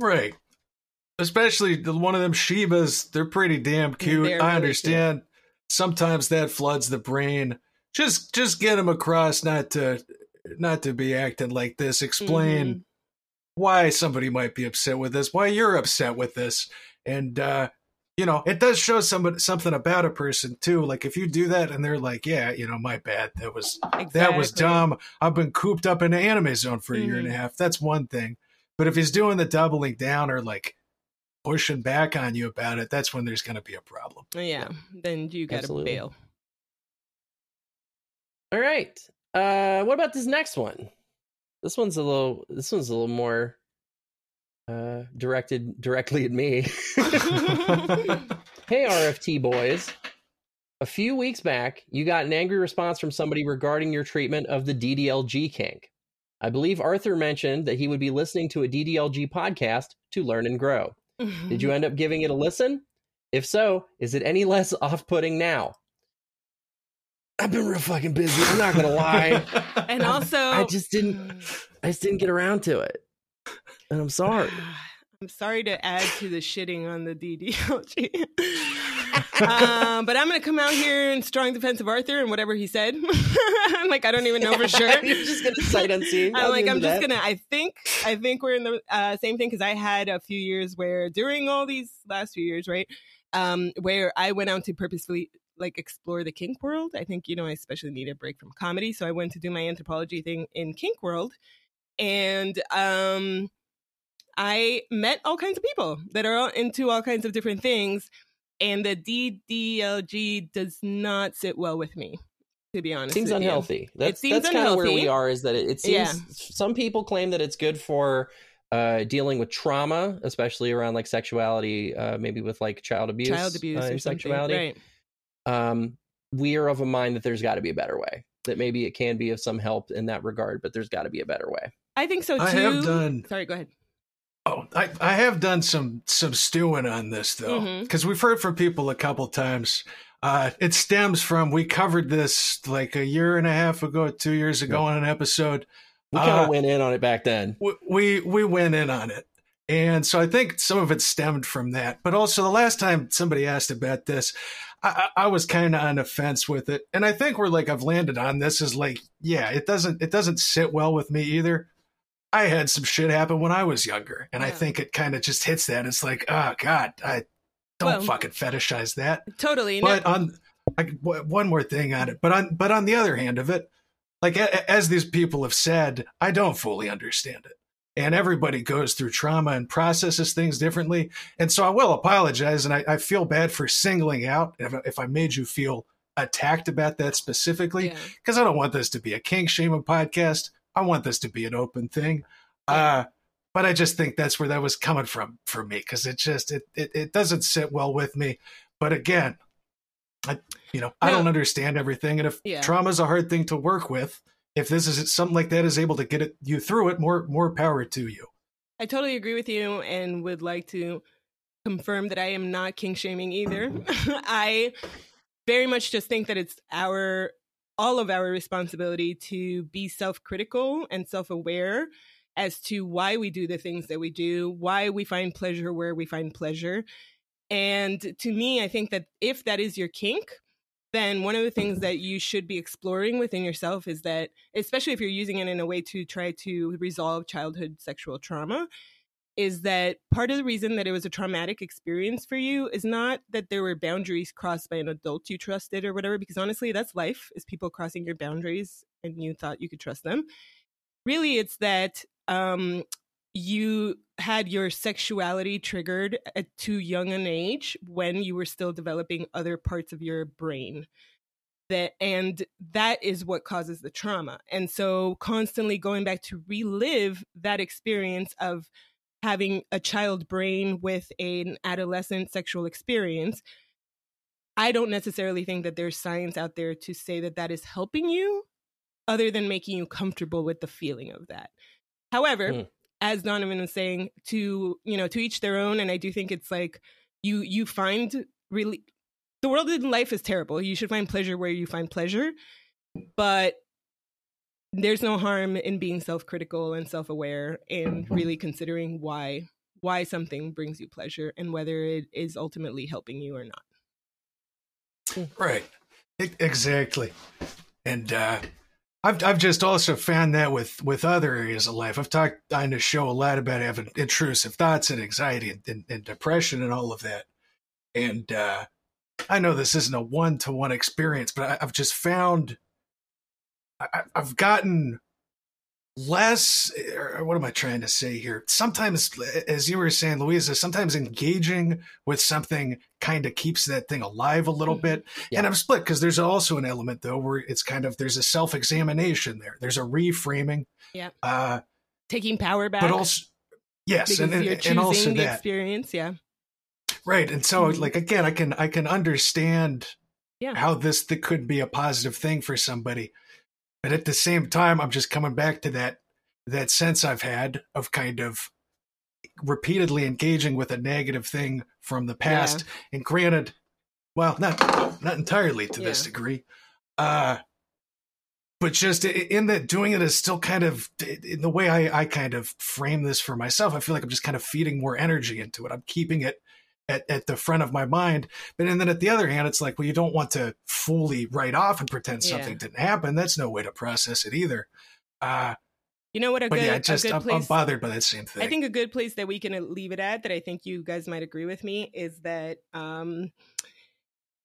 Right especially the- one of them Shibas. They're pretty damn cute. They're I really understand. Sometimes that floods the brain. Just just get them across, not to not to be acting like this. Explain Mhm. why somebody might be upset with this, why you're upset with this, and uh, you know it does show somebody something about a person too. Like if you do that and they're like, "Yeah, you know, my bad. That was that was dumb. I've been cooped up in the anime zone for a year and a Mhm. half. That's one thing. But if he's doing the doubling down or like pushing back on you about it, that's when there's going to be a problem. Yeah, then you got to bail. All right. Uh, what about this next one? This one's a little. This one's a little more uh, directed directly at me. [laughs] hey, RFT boys. A few weeks back, you got an angry response from somebody regarding your treatment of the DDLG kink. I believe Arthur mentioned that he would be listening to a DDLG podcast to learn and grow. [laughs] Did you end up giving it a listen? If so, is it any [laughs] less off putting now? I've been real fucking busy. I'm not gonna lie. [laughs] and also, I just didn't. I just didn't get around to it, and I'm sorry. [sighs] [sighs] [sighs] I'm sorry to add to the shitting on the DDLG. um, but I'm going to come out here in strong defense of Arthur and whatever he said. I'm [laughs] like, I don't even know for [laughs] sure. You're just gonna sight unseen. I'm like, I'm just gonna. I think, I think we're in the uh, same thing because I had a few years where during all these last few years, right, um, where I went out to purposefully like explore the kink world. I think you know I especially need a break from comedy, so I went to do my anthropology thing in kink world, and um, I met all kinds of people that are into all kinds of different things, and the DDLG does not sit well with me. To be honest, seems with you. unhealthy. That's seems that's kind of where we are. Is that it, it seems Yeah. some people claim that it's good for uh, dealing with trauma, especially around like sexuality, uh, maybe with like child abuse, child abuse uh, or and sexuality. right? Um, we are of a mind that there's got to be a better way. That maybe it can be of some help in that regard, but there's got to be a better way. I think so too. I have done Sorry, go ahead. Oh, I, I have done some some stewing on this though, because we've heard from people a couple times. Uh, it stems from we covered this like a year and a half ago, two years ago on an episode. We kind of Uh, went in on it back then. we, we we went in on it, and so I think some of it stemmed from that. But also the last time somebody asked about this, I, I I was kind of on the fence with it, and I think we're like I've landed on this is like yeah, it doesn't it doesn't sit well with me either. I had some shit happen when I was younger, and I think it kind of just hits that. It's like oh god, I don't Well- fucking fetishize that. Totally. But no, on I, one more thing on it, but on but on the other hand of it, like a, as these people have said, I don't fully understand it, and everybody goes through trauma and processes things differently, and so I will apologize, and I, I feel bad for singling out if, if I made you feel attacked about that specifically, yeah. because I don't want this to be a kink shaming podcast. I want this to be an open thing. Uh, but I just think that's where that was coming from for me because it just it, it it doesn't sit well with me. But again, I you know I No. don't understand everything, and if Yeah. trauma is a hard thing to work with, if this is something like that is able to get it you through it, more more power to you. I totally agree with you and would like to confirm that I am not kink shaming either. [clears throat] [laughs] I very much just think that it's our all of our responsibility to be self-critical and self-aware as to why we do the things that we do, why we find pleasure where we find pleasure. And to me, I think that if that is your kink, then one of the things that you should be exploring within yourself is that, especially if you're using it in a way to try to resolve childhood sexual trauma, is that part of the reason that it was a traumatic experience for you is not that there were boundaries crossed by an adult you trusted or whatever, because honestly, that's life, is people crossing your boundaries and you thought you could trust them. Really, it's that um, you had your sexuality triggered at too young an age when you were still developing other parts of your brain that and that is what causes the trauma and so constantly going back to relive that experience of having a child brain with an adolescent sexual experience i don't necessarily think that there's science out there to say that that is helping you other than making you comfortable with the feeling of that however Hmm. as donovan was saying to you know to each their own and i do think it's like you you find really the world in life is terrible you should find pleasure where you find pleasure but there's no harm in being self-critical and self-aware and really considering why why something brings you pleasure and whether it is ultimately helping you or not. Right. E- Exactly. And uh I've I've just also found that with with other areas of life. I've talked on the show a lot about having intrusive thoughts and anxiety and, and, and depression and all of that. And uh I know this isn't a one to one experience, but I, I've just found I, I- I've gotten less what am i trying to say here sometimes as you were saying louisa sometimes engaging with something kind of keeps that thing alive a little Mhm. bit Yeah. and i'm split because there's also an element though where it's kind of there's a self-examination there there's a reframing Yeah. uh Taking power back. but also yes and, and, you're and also the that experience. Yeah. right and so Mhm. like again i can i can understand Yeah. how this th- could be a positive thing for somebody but at the same time i'm just coming back to that that sense i've had of kind of repeatedly engaging with a negative thing from the past. And granted well not not entirely to this degree. Uh but just in that doing it is still kind of in the way I, I kind of frame this for myself i feel like i'm just kind of feeding more energy into it. I'm keeping it at, at the front of my mind but and then at the other hand it's like well you don't want to fully write off and pretend Yeah. something didn't happen that's no way to process it either uh You know what? A but good, yeah a just good I'm, I'm bothered by that same thing I think a good place that we can uh, leave it at that I think you guys might agree with me is that um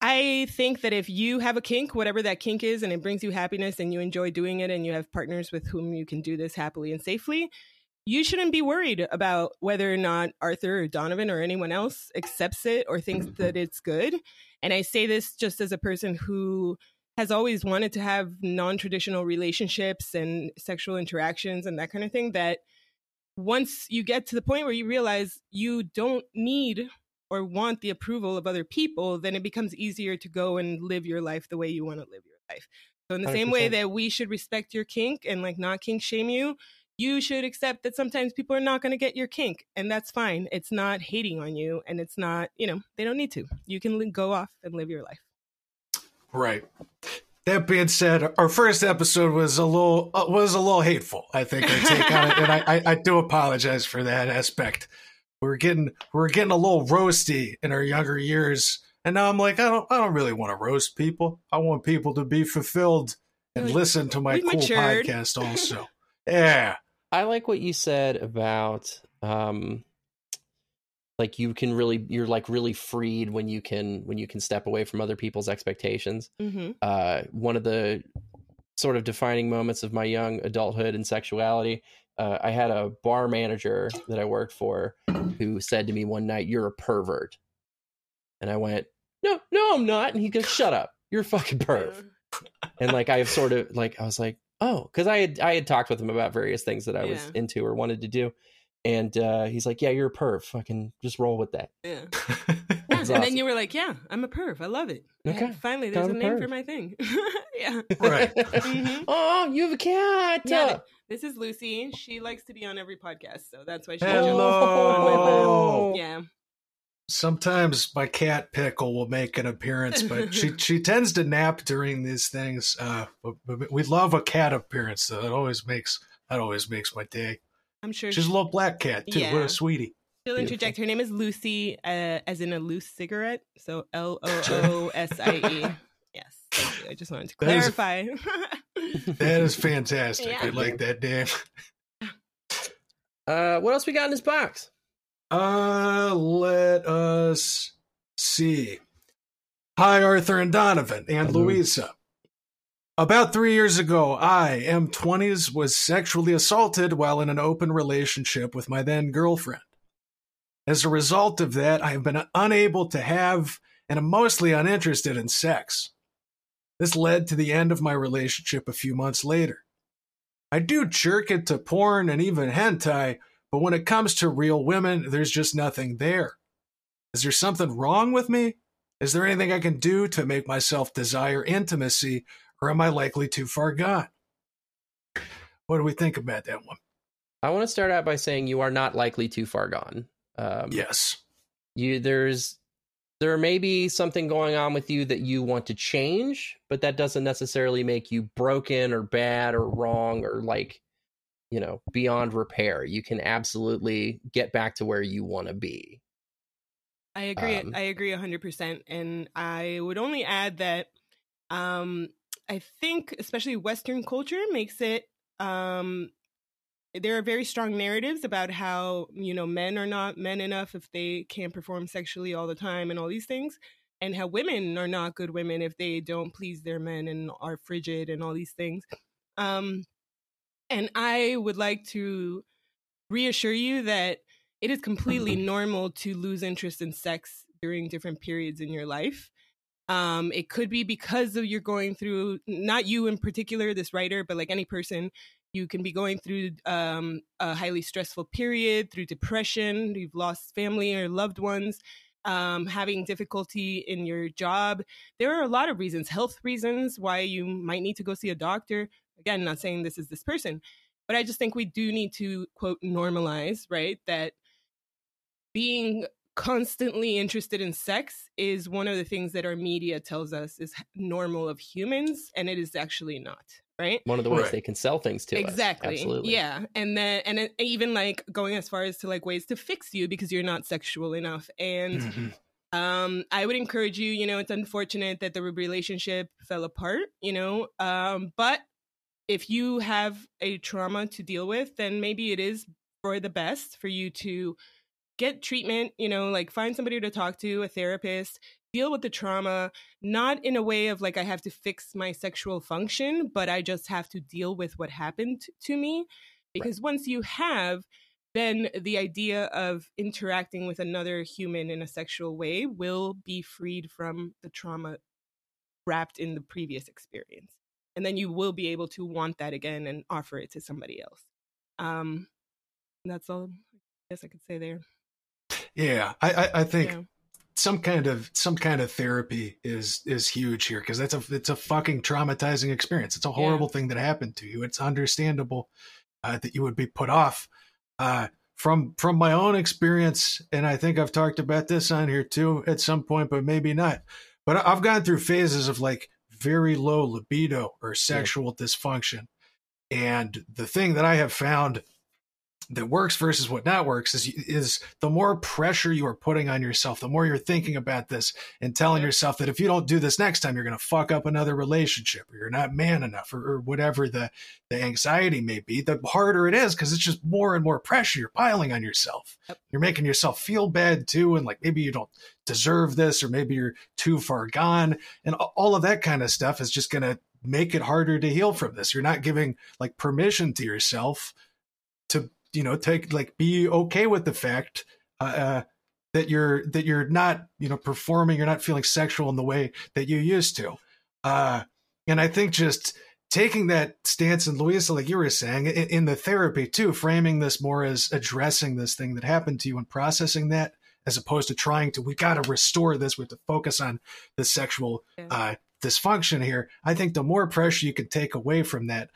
I think that if you have a kink, whatever that kink is, and it brings you happiness and you enjoy doing it and you have partners with whom you can do this happily and safely, you shouldn't be worried about whether or not Arthur or Donovan or anyone else accepts it or thinks mm-hmm. that it's good. And I say this just as a person who has always wanted to have non-traditional relationships and sexual interactions and that kind of thing that once you get to the point where you realize you don't need or want the approval of other people then it becomes easier to go and live your life the way you want to live your life. So in the same way that we should respect your kink and like not kink shame you you should accept that sometimes people are not going to get your kink and that's fine it's not hating on you and it's not you know they don't need to you can go off and live your life Right. That being said, our first episode was a little uh, was a little hateful. I think I take on it, and I, I, I do apologize for that aspect. We We're getting we we're getting a little roasty in our younger years, and now I'm like, I don't I don't really want to roast people. I want people to be fulfilled and listen to my we've cool matured. podcast. Also, [laughs] yeah, I like what you said about um like you can really you're like really freed when you can when you can step away from other people's expectations. mm-hmm. Uh one of the sort of defining moments of my young adulthood and sexuality, uh, I had a bar manager that I worked for who said to me one night, "You're a pervert." And I went, "No, no, I'm not." And he goes, "Shut up. You're a fucking perv." and like I've sort of like I was like, oh, because I had I had talked with him about various things that I was into or wanted to do, and uh, he's like, yeah, you're a perv. Fucking just roll with that. yeah [laughs] That's and awesome. then you were like, "Yeah, I'm a perv. I love it. Okay. And finally, there's a I'm a name for my thing." [laughs] yeah. Right. [laughs] Mhm. oh, you have a cat. Yeah, th- this is Lucy. She likes to be on every podcast, so that's why she. Hello. jumps. Yeah. Sometimes my cat Pickle will make an appearance, but she [laughs] she tends to nap during these things. Uh, we love a cat appearance, though. It always makes that always makes my day. I'm sure She's a little black cat too. What Yeah. a sweetie. she'll interject. Her name is Lucy, uh, as in a loose cigarette. So L O O S I E. [laughs] Yes. Thank you. I just wanted to That is- clarify. [laughs] That is fantastic. Yeah. I like that name. Uh, what else we got in this box? Uh, let us see. Hi, Arthur and Donovan and Hello. Louisa. About three years ago, I, M20s, was sexually assaulted while in an open relationship with my then girlfriend. As a result of that, I have been unable to have and am mostly uninterested in sex. This led to the end of my relationship a few months later. I do jerk it to porn and even hentai, but when it comes to real women, there's just nothing there. Is there something wrong with me? Is there anything I can do to make myself desire intimacy, or am I likely too far gone? What do we think about that one? I want to start out by saying you are not likely too far gone. Um, Yes. you there's there may be something going on with you that you want to change, but that doesn't necessarily make you broken or bad or wrong or like you know beyond repair you can absolutely get back to where you want to be I agree. Um, I agree 100%. And I would only add that um, I think, especially Western culture, makes it. Um, there are very strong narratives about how you know men are not men enough if they can't perform sexually all the time and all these things, and how women are not good women if they don't please their men and are frigid and all these things. Um, and I would like to reassure you that it is completely normal to lose interest in sex during different periods in your life. Um, it could be because of you're going through not you in particular, this writer, but like any person, you can be going through um, a highly stressful period, through depression, you've lost family or loved ones, um, having difficulty in your job. There are a lot of reasons, health reasons, why you might need to go see a doctor. Again, not saying this is this person, but I just think we do need to quote normalize, right? That being constantly interested in sex is one of the things that our media tells us is normal of humans and it is actually not right one of the ways Right. they can sell things to us exactly absolutely yeah and then and it, even like going as far as to like ways to fix you because you're not sexual enough and Mhm. um i would encourage you you know it's unfortunate that the relationship fell apart you know um but if you have a trauma to deal with then maybe it is for the best for you to get treatment you know like find somebody to talk to a therapist deal with the trauma not in a way of like i have to fix my sexual function but i just have to deal with what happened to me. Because once you have then the idea of interacting with another human in a sexual way will be freed from the trauma wrapped in the previous experience and then you will be able to want that again and offer it to somebody else um that's all i guess i could say there Yeah, I, I, I think Yeah. some kind of some kind of therapy is is huge here because that's a it's a fucking traumatizing experience. It's a horrible thing that happened to you. It's understandable uh, that you would be put off. Uh, from from my own experience, and I think I've talked about this on here too at some point, but maybe not. But I've gone through phases of like very low libido or sexual dysfunction, and the thing that I have found that works versus what not works is is the more pressure you are putting on yourself, the more you're thinking about this and telling yourself that if you don't do this next time, you're going to fuck up another relationship or you're not man enough or, or whatever the, the anxiety may be, the harder it is because it's just more and more pressure you're piling on yourself. Yep. You're making yourself feel bad too. And like maybe you don't deserve this or maybe you're too far gone. And all of that kind of stuff is just going to make it harder to heal from this. You're not giving like permission to yourself you know take like be okay with the fact uh, uh, that you're that you're not you know performing you're not feeling sexual in the way that you used to uh and i think just taking that stance and louisa like you were saying in, in the therapy too framing this more as addressing this thing that happened to you and processing that as opposed to trying to we got to restore this we have to focus on the sexual Yeah. uh dysfunction here i think the more pressure you can take away from that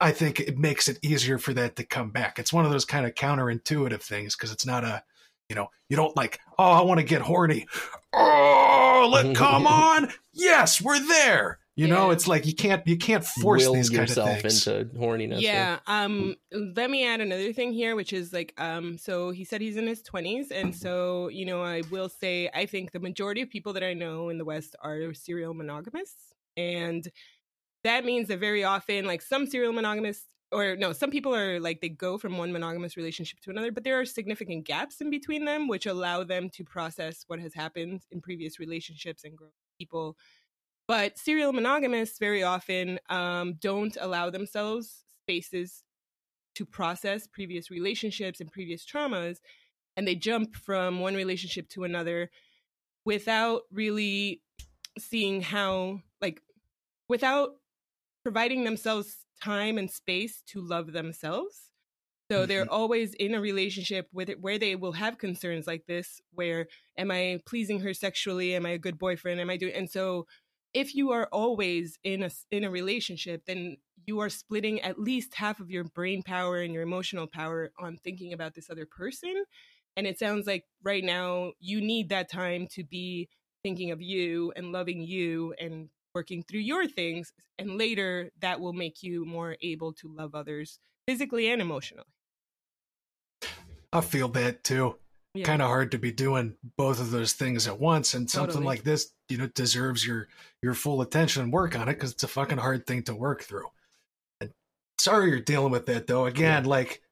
I think it makes it easier for that to come back. It's one of those kind of counterintuitive things because it's not a, you know, you don't like, oh, I want to get horny. Oh, let [laughs] come on. Yes, we're there. You know, it's like you can't you can't force will these kind of yourself things. into horniness yeah um let me add another thing here which is like um so he said he's in his 20s and so you know i will say i think the majority of people that i know in the west are serial monogamous and that means that very often like some serial monogamous or no some people are like they go from one monogamous relationship to another but there are significant gaps in between them which allow them to process what has happened in previous relationships and grow people. But serial monogamists very often um, don't allow themselves spaces to process previous relationships and previous traumas and they jump from one relationship to another without really seeing how like without providing themselves time and space to love themselves. So they're mm-hmm. always in a relationship with it where they will have concerns like this where am i pleasing her sexually? Am i a good boyfriend? Am i doing and so if you are always in a in a relationship then you are splitting at least half of your brain power and your emotional power on thinking about this other person. And it sounds like right now you need that time to be thinking of you and loving you and working through your things and later that will make you more able to love others physically and emotionally. I feel that too. Yeah. Kind of hard to be doing both of those things at once, and something Totally. like this, you know, deserves your your full attention and work on it because it's a fucking hard thing to work through. And sorry you're dealing with that though. Again, like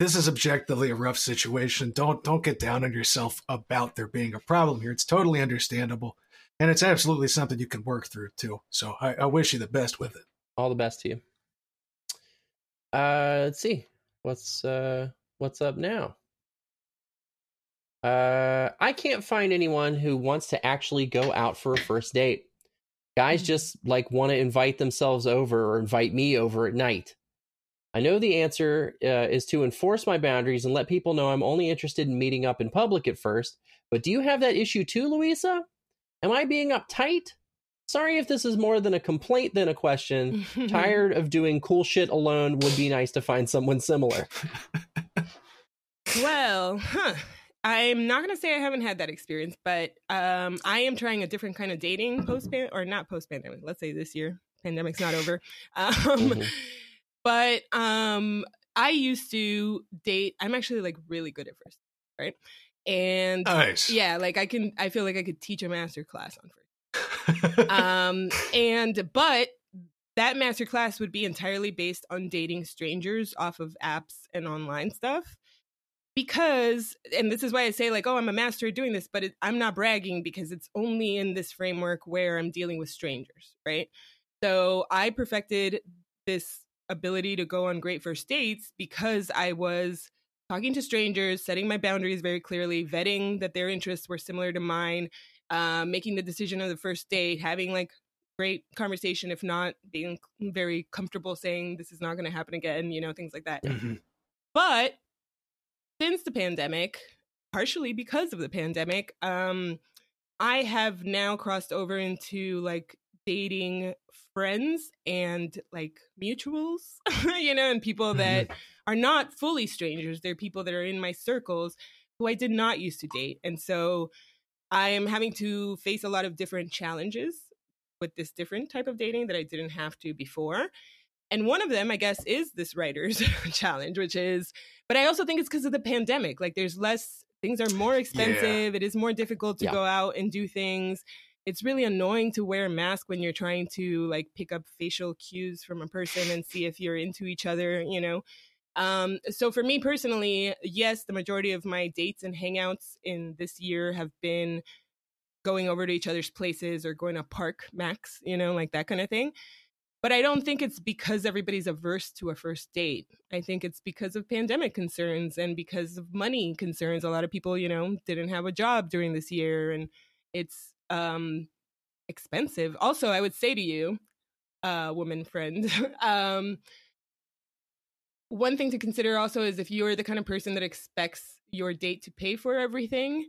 this is objectively a rough situation. Don't don't get down on yourself about there being a problem here. It's totally understandable, and it's absolutely something you can work through too. So I, I wish you the best with it. All the best to you. Uh, let's see. What's uh what's up now? Uh, I can't find anyone who wants to actually go out for a first date. Guys just like want to invite themselves over or invite me over at night. I know the answer uh, is to enforce my boundaries and let people know I'm only interested in meeting up in public at first. But do you have that issue too, Louisa? Am I being uptight? Sorry if this is more than a complaint than a question. [laughs] Tired of doing cool shit alone. Would be nice to find someone similar. Well, huh. I'm not gonna say I haven't had that experience, but um, I am trying a different kind of dating post pan or not post pandemic. Let's say this year, pandemic's not over. [laughs] Um, Mhm. But um, I used to date. I'm actually like really good at first, right? And Nice. yeah, like I can. I feel like I could teach a master class on first. [laughs] um, and but that master class would be entirely based on dating strangers off of apps and online stuff because and this is why i say like oh i'm a master at doing this but it, i'm not bragging because it's only in this framework where i'm dealing with strangers right so i perfected this ability to go on great first dates because i was talking to strangers setting my boundaries very clearly vetting that their interests were similar to mine uh, making the decision of the first date having like great conversation if not being very comfortable saying this is not going to happen again you know things like that Mhm. but since the pandemic, partially because of the pandemic, um, I have now crossed over into like dating friends and like mutuals, [laughs] you know, and people mm-hmm. that are not fully strangers. They're people that are in my circles who I did not used to date. And so I am having to face a lot of different challenges with this different type of dating that I didn't have to before. And one of them, I guess, is this writer's [laughs] challenge, which is, but I also think it's because of the pandemic. Like there's less, things are more expensive. It is more difficult to Yeah. go out and do things. It's really annoying to wear a mask when you're trying to like pick up facial cues from a person and see if you're into each other, you know? Um, so for me personally, yes, the majority of my dates and hangouts in this year have been going over to each other's places or going to park max, you know, like that kind of thing. But I don't think it's because everybody's averse to a first date. I think it's because of pandemic concerns and because of money concerns. A lot of people, you know, didn't have a job during this year and it's um expensive. Also, I would say to you, uh woman friend, [laughs] um one thing to consider also is if you're the kind of person that expects your date to pay for everything,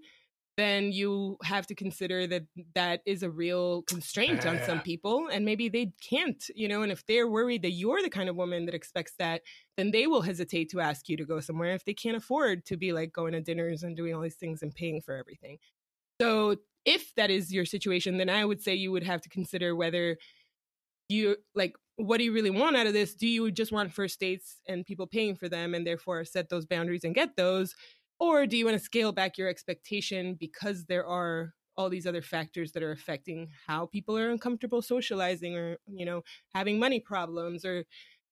then you have to consider that that is a real constraint on some [laughs] people and maybe they can't you know and if they're worried that you're the kind of woman that expects that then they will hesitate to ask you to go somewhere if they can't afford to be like going to dinners and doing all these things and paying for everything so if that is your situation then i would say you would have to consider whether you like what do you really want out of this? Do you just want first dates and people paying for them and therefore set those boundaries and get those? Or do you want to scale back your expectation because there are all these other factors that are affecting how people are uncomfortable socializing or you know having money problems or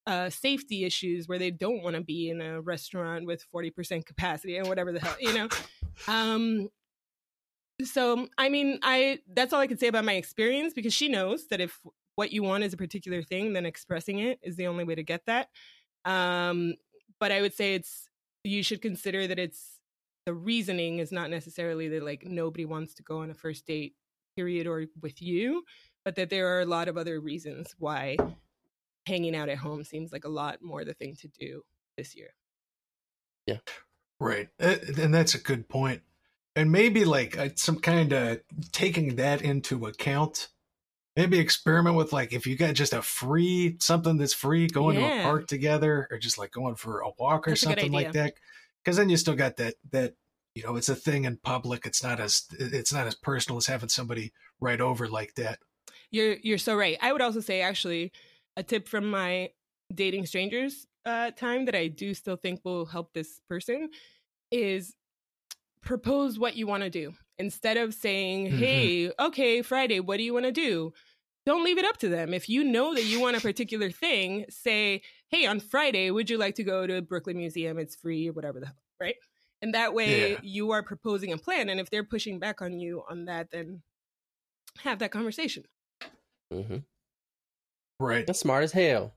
uh, safety issues where they don't want to be in a restaurant with 40% capacity and whatever the hell you know? [laughs] Um so i mean i that's all i can say about my experience because she knows that if what you want is a particular thing then expressing it is the only way to get that um but i would say it's you should consider that it's the reasoning is not necessarily that like nobody wants to go on a first date period or with you but that there are a lot of other reasons why hanging out at home seems like a lot more the thing to do this year Yeah. Right. And that's a good point. And maybe like uh, some kind of taking that into account. Maybe experiment with like if you got just a free something that's free, going to a park together, or just like going for a walk or That's something like that. Because then you still got that that you know it's a thing in public. It's not as it's not as personal as having somebody right over like that. You're you're so right. I would also say actually a tip from my dating strangers uh, time that I do still think will help this person is propose what you want to do instead of saying, Mhm. "Hey, okay, Friday, what do you want to do?" Don't leave it up to them. If you know that you want a particular thing, say, "Hey, on Friday, would you like to go to Brooklyn Museum? It's free or whatever the hell." Right? And that way, Yeah. you are proposing a plan. And if they're pushing back on you on that, then have that conversation. hmm Right. That's smart as hell.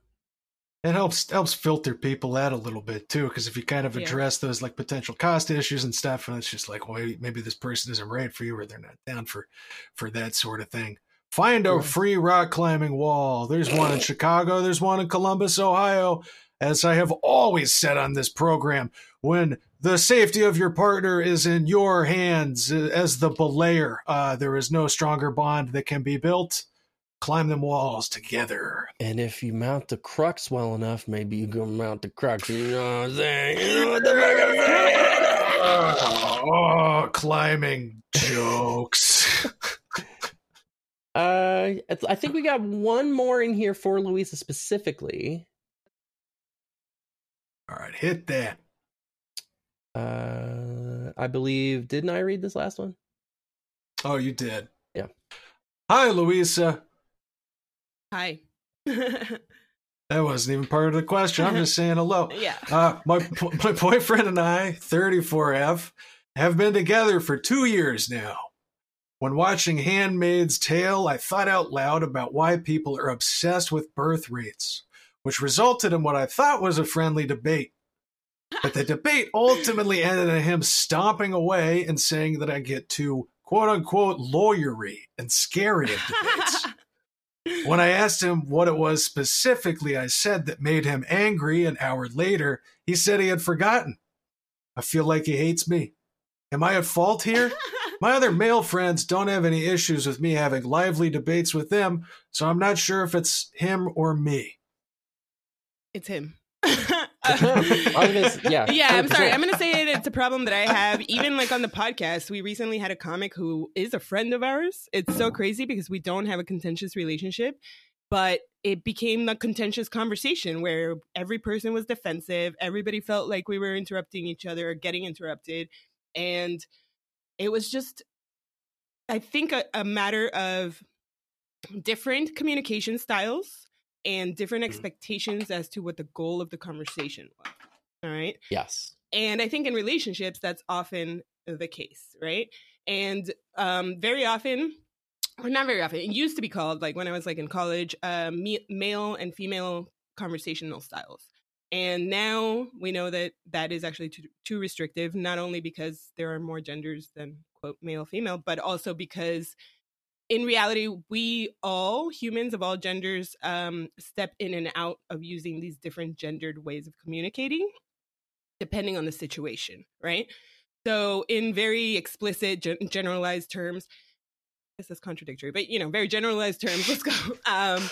It helps helps filter people out a little bit too, because if you kind of Yeah. address those like potential cost issues and stuff, and it's just like, well, maybe this person isn't right for you, or they're not down for for that sort of thing. Find a free rock climbing wall. There's one in [clears throat] Chicago. There's one in Columbus, Ohio. As I have always said on this program, when the safety of your partner is in your hands uh, as the belayer, uh, there is no stronger bond that can be built. Climb them walls together. And if you mount the crux well enough, maybe you can mount the crux. You know what I'm saying? You know what the fuck I'm saying? Oh, [laughs] climbing jokes. [laughs] Uh, it's- I think we got one more in here for Louisa specifically. All right, hit that. Uh, I believe didn't I read this last one? Oh, you did. Yeah. Hi, Louisa. Hi. [laughs] That wasn't even part of the question. I'm just saying hello. [laughs] yeah. Uh, my my boyfriend and I, 34F, have been together for two years now. When watching Handmaid's Tale, I thought out loud about why people are obsessed with birth rates, which resulted in what I thought was a friendly debate. But the debate ultimately ended in him stomping away and saying that I get too quote unquote lawyery and scary in debates. [laughs] When I asked him what it was specifically I said that made him angry an hour later, he said he had forgotten. I feel like he hates me. Am I at fault here? [laughs] My other male friends don't have any issues with me having lively debates with them, so I'm not sure if it's him or me. it's him. [laughs] [laughs] I gonna yeah, yeah, I'm sorry. I'm going to say it. It's a problem that I have. Even like on the podcast, we recently had a comic who is a friend of ours. It's so crazy because we don't have a contentious relationship, but it became a contentious conversation where every person was defensive. Everybody felt like we were interrupting each other or getting interrupted. And it was just, I think, a, a matter of different communication styles and different Mhm. expectations as to what the goal of the conversation was. All right. yes. And I think in relationships, that's often the case, right? And um, very often, or not very often, it used to be called, like when I was like in college, uh, me- male and female conversational styles. And now we know that that is actually too, too restrictive, not only because there are more genders than, quote, male, female, but also because in reality, we all humans of all genders um, step in and out of using these different gendered ways of communicating, depending on the situation, right? So, in very explicit, gen- generalized terms, this is contradictory, but you know, very generalized terms. Let's go. [laughs] Um,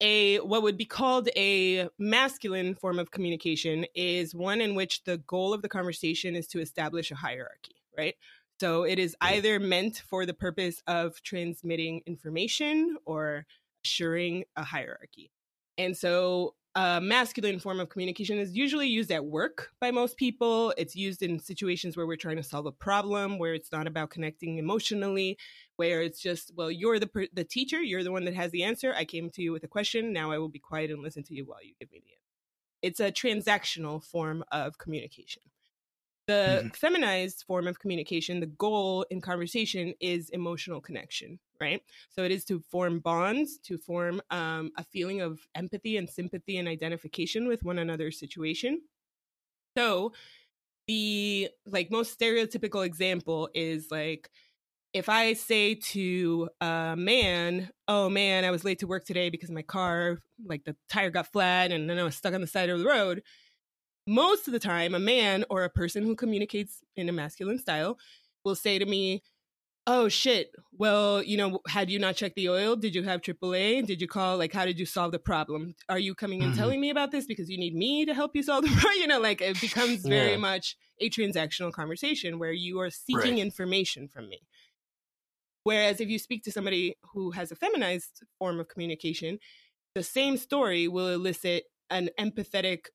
a what would be called a masculine form of communication is one in which the goal of the conversation is to establish a hierarchy, right? So it is either meant for the purpose of transmitting information or assuring a hierarchy. And so a masculine form of communication is usually used at work by most people. It's used in situations where we're trying to solve a problem, where it's not about connecting emotionally, where it's just, well, you're the per- the teacher, you're the one that has the answer. I came to you with a question. Now I will be quiet and listen to you while you give me the answer. It's a transactional form of communication. The feminized form of communication, the goal in conversation is emotional connection, right? So it is to form bonds, to form um, a feeling of empathy and sympathy and identification with one another's situation. So the like most stereotypical example is like if I say to a man, "Oh man, I was late to work today because my car, like the tire got flat and then I was stuck on the side of the road." Most of the time, a man or a person who communicates in a masculine style will say to me, "Oh shit, well, you know, had you not checked the oil? Did you have AAA? Did you call? Like, how did you solve the problem? Are you coming and Mhm. telling me about this because you need me to help you solve the problem? [laughs] You know, like it becomes very Yeah. much a transactional conversation where you are seeking Right. information from me. Whereas if you speak to somebody who has a feminized form of communication, the same story will elicit an empathetic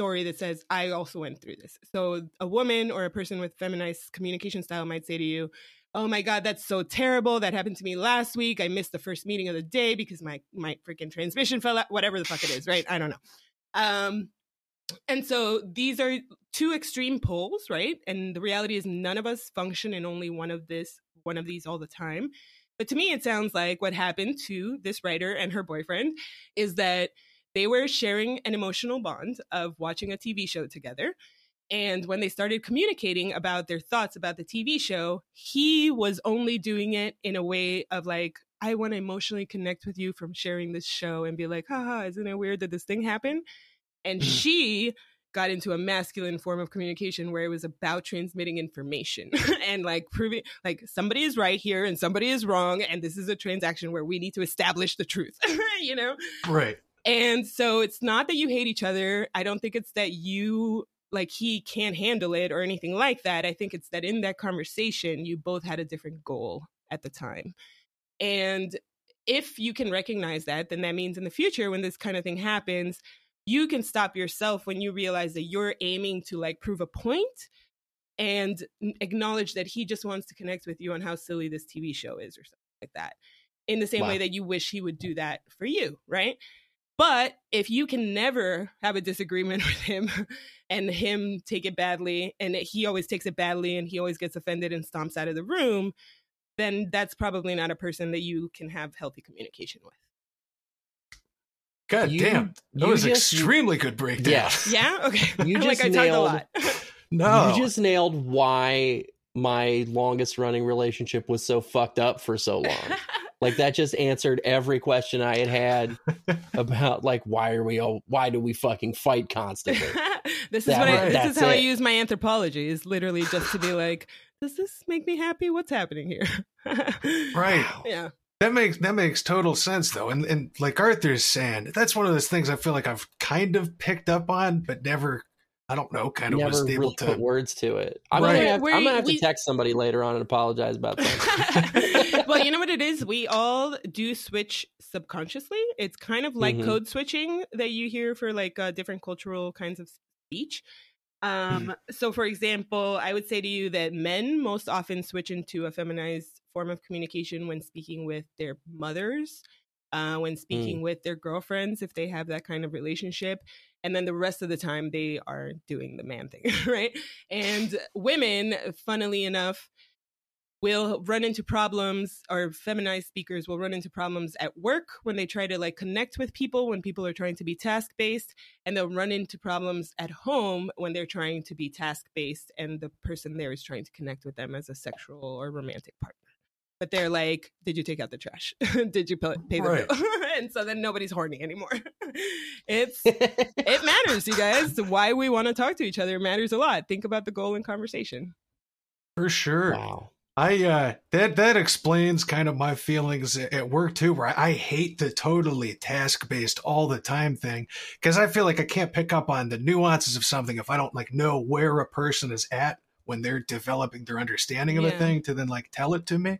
story that says I also went through this. So a woman or a person with feminized communication style might say to you, "Oh my god, that's so terrible. That happened to me last week. I missed the first meeting of the day because my my freaking transmission fell out. Whatever the fuck it is, right? I don't know." Um, and so these are two extreme poles, right? And the reality is none of us function in only one of this one of these all the time. But to me, it sounds like what happened to this writer and her boyfriend is that they were sharing an emotional bond of watching a TV show together. And when they started communicating about their thoughts about the TV show, he was only doing it in a way of like, I want to emotionally connect with you from sharing this show and be like, haha, isn't it weird that this thing happened? And Mm. she got into a masculine form of communication where it was about transmitting information [laughs] and like proving like somebody is right here and somebody is wrong and this is a transaction where we need to establish the truth [laughs] you know Right. And so it's not that you hate each other i don't think it's that you like he can't handle it or anything like that i think it's that in that conversation you both had a different goal at the time and if you can recognize that then that means in the future when this kind of thing happens you can stop yourself when you realize that you're aiming to like prove a point and acknowledge that he just wants to connect with you on how silly this TV show is or something like that. In the same Wow. way that you wish he would do that for you, right? But if you can never have a disagreement [laughs] with him and him take it badly and he always takes it badly and he always gets offended and stomps out of the room, then that's probably not a person that you can have healthy communication with. God You- damn. That you was just- extremely good breakdown. Yes. [laughs] Yeah? Okay. [laughs] You like just I talked a nailed- lot. No. You just nailed why my longest running relationship was so fucked up for so long. Like that just answered every question I had had [laughs] about like why are we all why do we fucking fight constantly? [laughs] this is That what I, this is how I use my anthropology is literally just to be [laughs] like, does this make me happy? What's happening here? Right. Yeah. That makes that makes total sense though. And and like Arthur's saying, that's one of those things I feel like I've kind of picked up on, but never I don't know, kind of was able really to put words to it. I'm Right. gonna have, I'm gonna have we- to text somebody later on and apologize about that. [laughs] well, you know what it is? [laughs] We all do switch subconsciously. It's kind of like Mhm. code switching that you hear for like uh, different cultural kinds of speech. Um, so, for example, I would say to you that men most often switch into a feminized form of communication when speaking with their mothers, uh, when speaking with their girlfriends, if they have that kind of relationship. And then the rest of the time, they are doing the man thing, [laughs] right? And women, funnily enough, will run into problems or feminized speakers will run into problems at work when they try to like connect with people when people are trying to be task based and they'll run into problems at home when they're trying to be task based and the person there is trying to connect with them as a sexual or romantic partner but they're like did you take out the trash [laughs] did you pay pay the Right. bill [laughs] and so then nobody's horny anymore [laughs] it's it matters you guys why we want to talk to each other matters a lot think about the goal in conversation for sure. wow. I uh that that explains kind of my feelings at at work too, where I, I hate the totally task based all the time thing because I feel like I can't pick up on the nuances of something if I don't like know where a person is at when they're developing their understanding of a thing to then like tell it to me.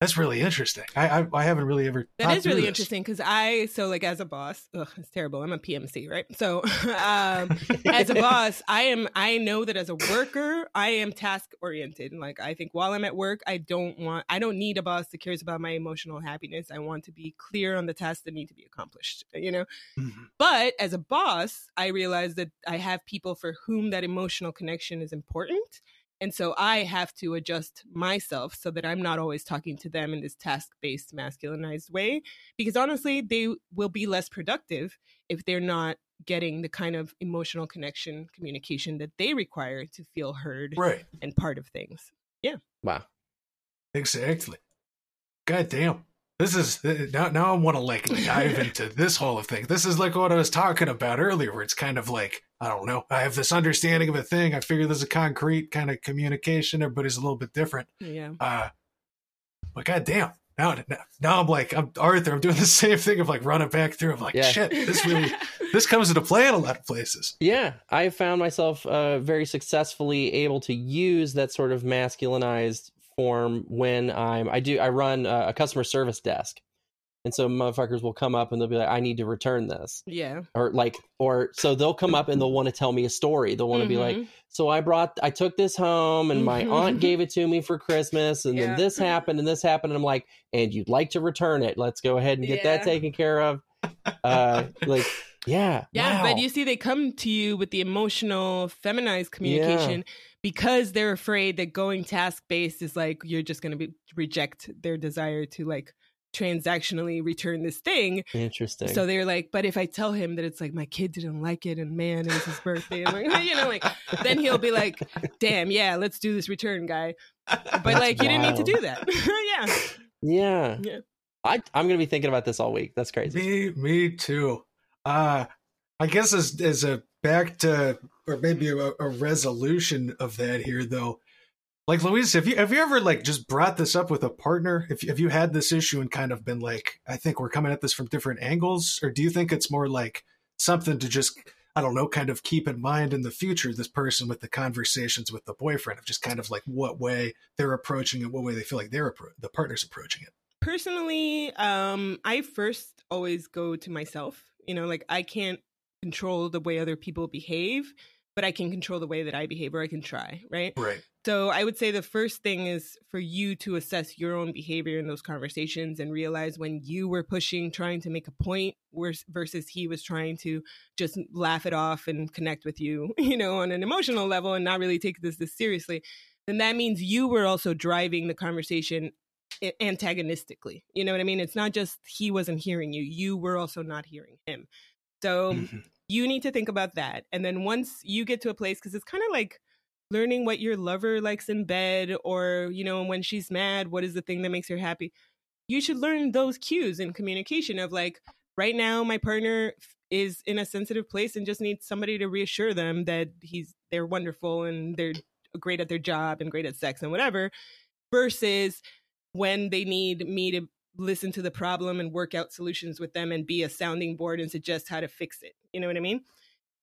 That's really interesting. I I, I haven't really ever. That is really this. interesting because I so like as a boss, ugh, it's terrible. I'm a PMC, right? So [laughs] um, [laughs] as a boss, I am. I know that as a worker, I am task oriented. Like I think while I'm at work, I don't want. I don't need a boss that cares about my emotional happiness. I want to be clear on the tasks that need to be accomplished. You know. Mhm. But as a boss, I realize that I have people for whom that emotional connection is important. And so I have to adjust myself so that I'm not always talking to them in this task based, masculinized way. Because honestly, they will be less productive if they're not getting the kind of emotional connection, communication that they require to feel heard Right. and part of things. Yeah. Wow. Exactly. God damn. This is uh, now. Now I want to like dive [laughs] into this whole of thing. This is like what I was talking about earlier, where it's kind of like I don't know. I have this understanding of a thing. I figure there's a concrete kind of communication. Everybody's a little bit different. Yeah. Uh, but god damn. Now, now, now I'm like I'm Arthur. I'm doing the [laughs] same thing of like running back through. I'm like Yeah. shit. This really [laughs] this comes into play in a lot of places. Yeah, I found myself uh, very successfully able to use that sort of masculinized form when I'm I do I run uh, a customer service desk, and so motherfuckers will come up and they'll be like, "I need to return this," Yeah. or like, or so they'll come up and they'll want to tell me a story. They'll want to be like, Mhm. "So I brought, I took this home, and my aunt gave it to me for Christmas, and Yeah. then this happened, and this happened." And I'm like, "And you'd like to return it? Let's go ahead and get that [laughs] taken care of." Uh, like, yeah, Yeah, wow. but you see, they come to you with the emotional, feminized communication because they're afraid that going task based is like you're just going to be reject their desire to like transactionally return this thing. interesting. So they're like, but if I tell him that it's like my kid didn't like it and man, it was his birthday, I'm like, you know, like then he'll be like, damn, yeah, let's do this return, guy. But like, you didn't need to do that. [laughs] yeah. yeah, Yeah. I, I'm gonna be thinking about this all week. That's crazy. Me, me too. Uh, I guess as as a back to or maybe a, a resolution of that here though. Like Louise, have you have you ever like just brought this up with a partner? If have you had this issue and kind of been like, I think we're coming at this from different angles, or do you think it's more like something to just I don't know, kind of keep in mind in the future, this person with the conversations with the boyfriend of just kind of like what way they're approaching it, what way they feel like they're appro- the partner's approaching it. Personally, um, I first always go to myself. You know, like I can't control the way other people behave, but I can control the way that I behave, or I can try, right? Right. So I would say the first thing is for you to assess your own behavior in those conversations and realize when you were pushing, trying to make a point, versus he was trying to just laugh it off and connect with you, [laughs] you know, on an emotional level and not really take this this seriously. Then that means you were also driving the conversation antagonistically. You know what I mean? It's not just he wasn't hearing you; you were also not hearing him. So Mhm. you need to think about that. And then once you get to a place, because it's kind of like learning what your lover likes in bed, or, you know, when she's mad, what is the thing that makes her happy? You should learn those cues in communication of like, right now, my partner is in a sensitive place and just needs somebody to reassure them that he's they're wonderful and they're great at their job and great at sex and whatever versus when they need me to listen to the problem and work out solutions with them and be a sounding board and suggest how to fix it. You know what I mean?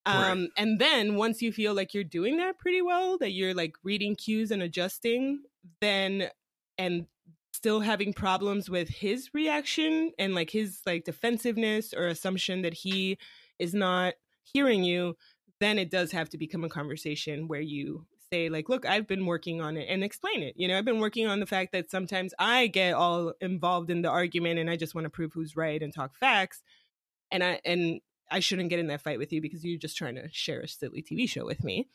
Right. Um, and then once you feel like you're doing that pretty well, that you're like reading cues and adjusting, then and still having problems with his reaction and like his like defensiveness or assumption that he is not hearing you, then it does have to become a conversation where you say like look i've been working on it and explain it you know i've been working on the fact that sometimes i get all involved in the argument and i just want to prove who's right and talk facts and i and i shouldn't get in that fight with you because you're just trying to share a silly tv show with me.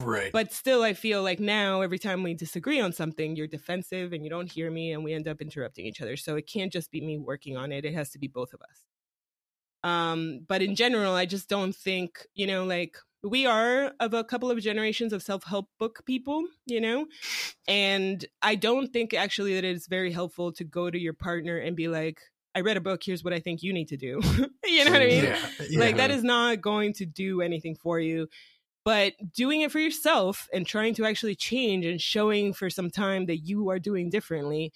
Right. but still i feel like now every time we disagree on something you're defensive and you don't hear me and we end up interrupting each other. So it can't just be me working on it. It has to be both of us. Um but in general i just don't think you know like we are of a couple of generations of self-help book people you know? And i don't think actually that it's very helpful to go to your partner and be like i read a book here's what i think you need to do. [laughs] You know what i mean? Yeah, yeah. like that is not going to do anything for you but doing it for yourself and trying to actually change and showing for some time that you are doing differently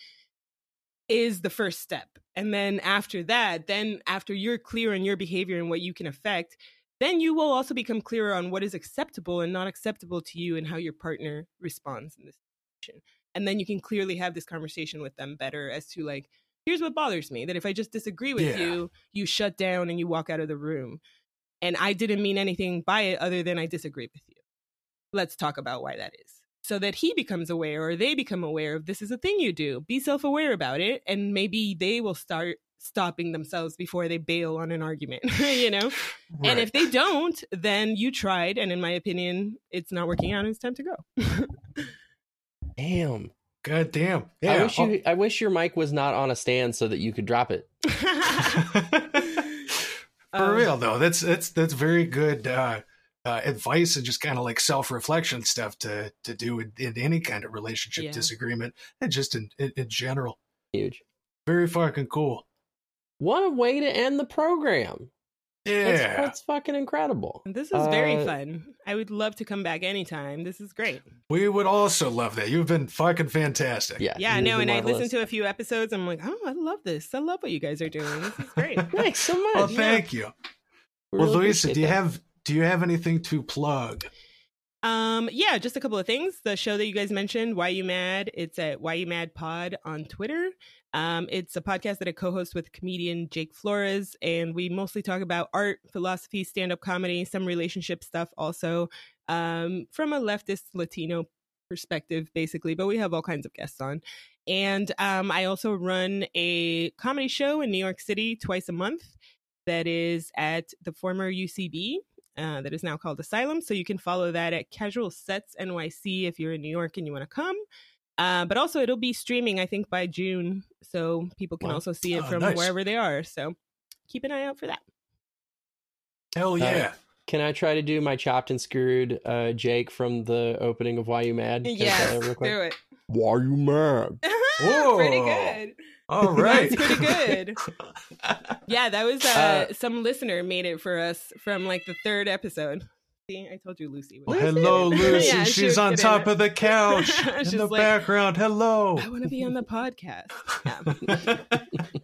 is the first step and then after that then after you're clear on your behavior and what you can affect then you will also become clearer on what is acceptable and not acceptable to you and how your partner responds in this situation and then you can clearly have this conversation with them better as to like here's what bothers me that if i just disagree with Yeah. you you shut down and you walk out of the room and I didn't mean anything by it other than I disagree with you. Let's talk about why that is. So that he becomes aware or they become aware of this is a thing you do. Be self aware about it, and maybe they will start stopping themselves before they bail on an argument, [laughs] you know? And if they don't, then you tried, and in my opinion, it's not working out, and it's time to go. [laughs] Damn. God damn. Yeah. I wish you. I wish your mic was not on a stand so that you could drop it. [laughs] [laughs] For Um, real though, that's that's that's very good uh, uh, advice and just kind of like self reflection stuff to to do in, in any kind of relationship Yeah. disagreement and just in, in in general. Huge. Very fucking cool. What a way to end the program. That's, Yeah. that's fucking incredible. This is very Uh, fun. I would love to come back anytime. This is great. we would also love that. You've been fucking fantastic. Yeah. Yeah, I you've know. been And I listened to a few episodes. I'm like, oh, I love this. I love what you guys are doing. This is great. [laughs] Thanks so much. Well, thank you. We Well, really Louisa, appreciate do you that. have do you have anything to plug? Um, yeah, just a couple of things. The show that you guys mentioned, Why You Mad, it's at Why You Mad Pod on Twitter. Um, it's a podcast that I co-host with comedian Jake Flores, and we mostly talk about art, philosophy, stand-up comedy, some relationship stuff, also um, from a leftist Latino perspective, basically. But we have all kinds of guests on, and um, I also run a comedy show in New York City twice a month. That is at the former UCB, uh, that is now called Asylum. So you can follow that at Casual Sets NYC if you're in New York and you want to come. Uh, but also, it'll be streaming, I think, by June. So people can Wow. also see it Oh, from nice. wherever they are. So keep an eye out for that. Hell yeah. Can I try to do my chopped and screwed uh, Jake from the opening of Why You Mad? Can I try that real quick? do it. Why you mad? [laughs] pretty good. All [laughs] right. That's pretty good. [laughs] Yeah, that was uh, some listener made it for us from like the third episode. See, I told you Lucy. Well, was hello. [laughs] Lucy. Yeah, She's was on top of the couch [laughs] She's in the like, background. Hello. I want to be on the podcast. Yeah. [laughs]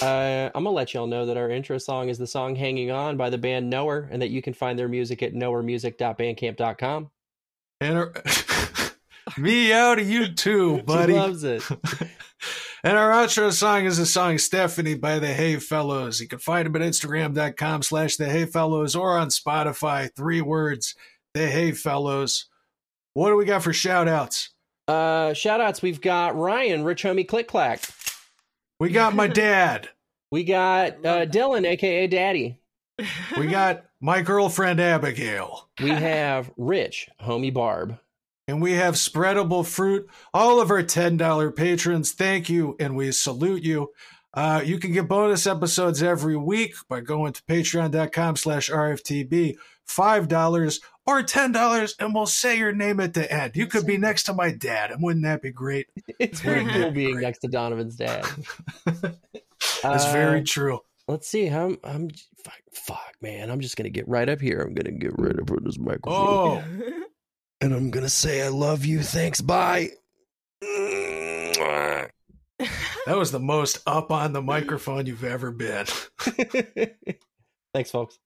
Uh, I'm gonna let y'all know that our intro song is the song "Hanging On" by the band Knower, and that you can find their music at knowermusic.bandcamp.com. and our, me out of you too, buddy. She loves it. And our outro song is the song Stephanie by the Hey Fellows. You can find them at Instagram.com slash the Hey Fellows or on Spotify. Three words, the Hey Fellows. What do we got for shout outs? Uh, shout outs. We've got Ryan, Rich Homie Click Clack. We got my [laughs] dad. We got uh, Dylan, aka Daddy. We got my girlfriend Abigail. We have Rich, Homie Barb. And we have spreadable fruit. All of our $10 patrons, thank you, and we salute you. Uh, you can get bonus episodes every week by going to patreon.com slash RFTB, $5 or $10, and we'll say your name at the end. You could be next to my dad, and wouldn't that be great? [laughs] It's very cool being next to Donovan's dad. [laughs] That's Uh, very true. Let's see. I'm. I'm. Fuck, fuck, man. I'm just gonna get right up here. I'm gonna get right up for this microphone, Oh, [laughs] and I'm gonna say I love you. Thanks. Bye. that was the most up on the microphone you've ever been. [laughs] Thanks, folks.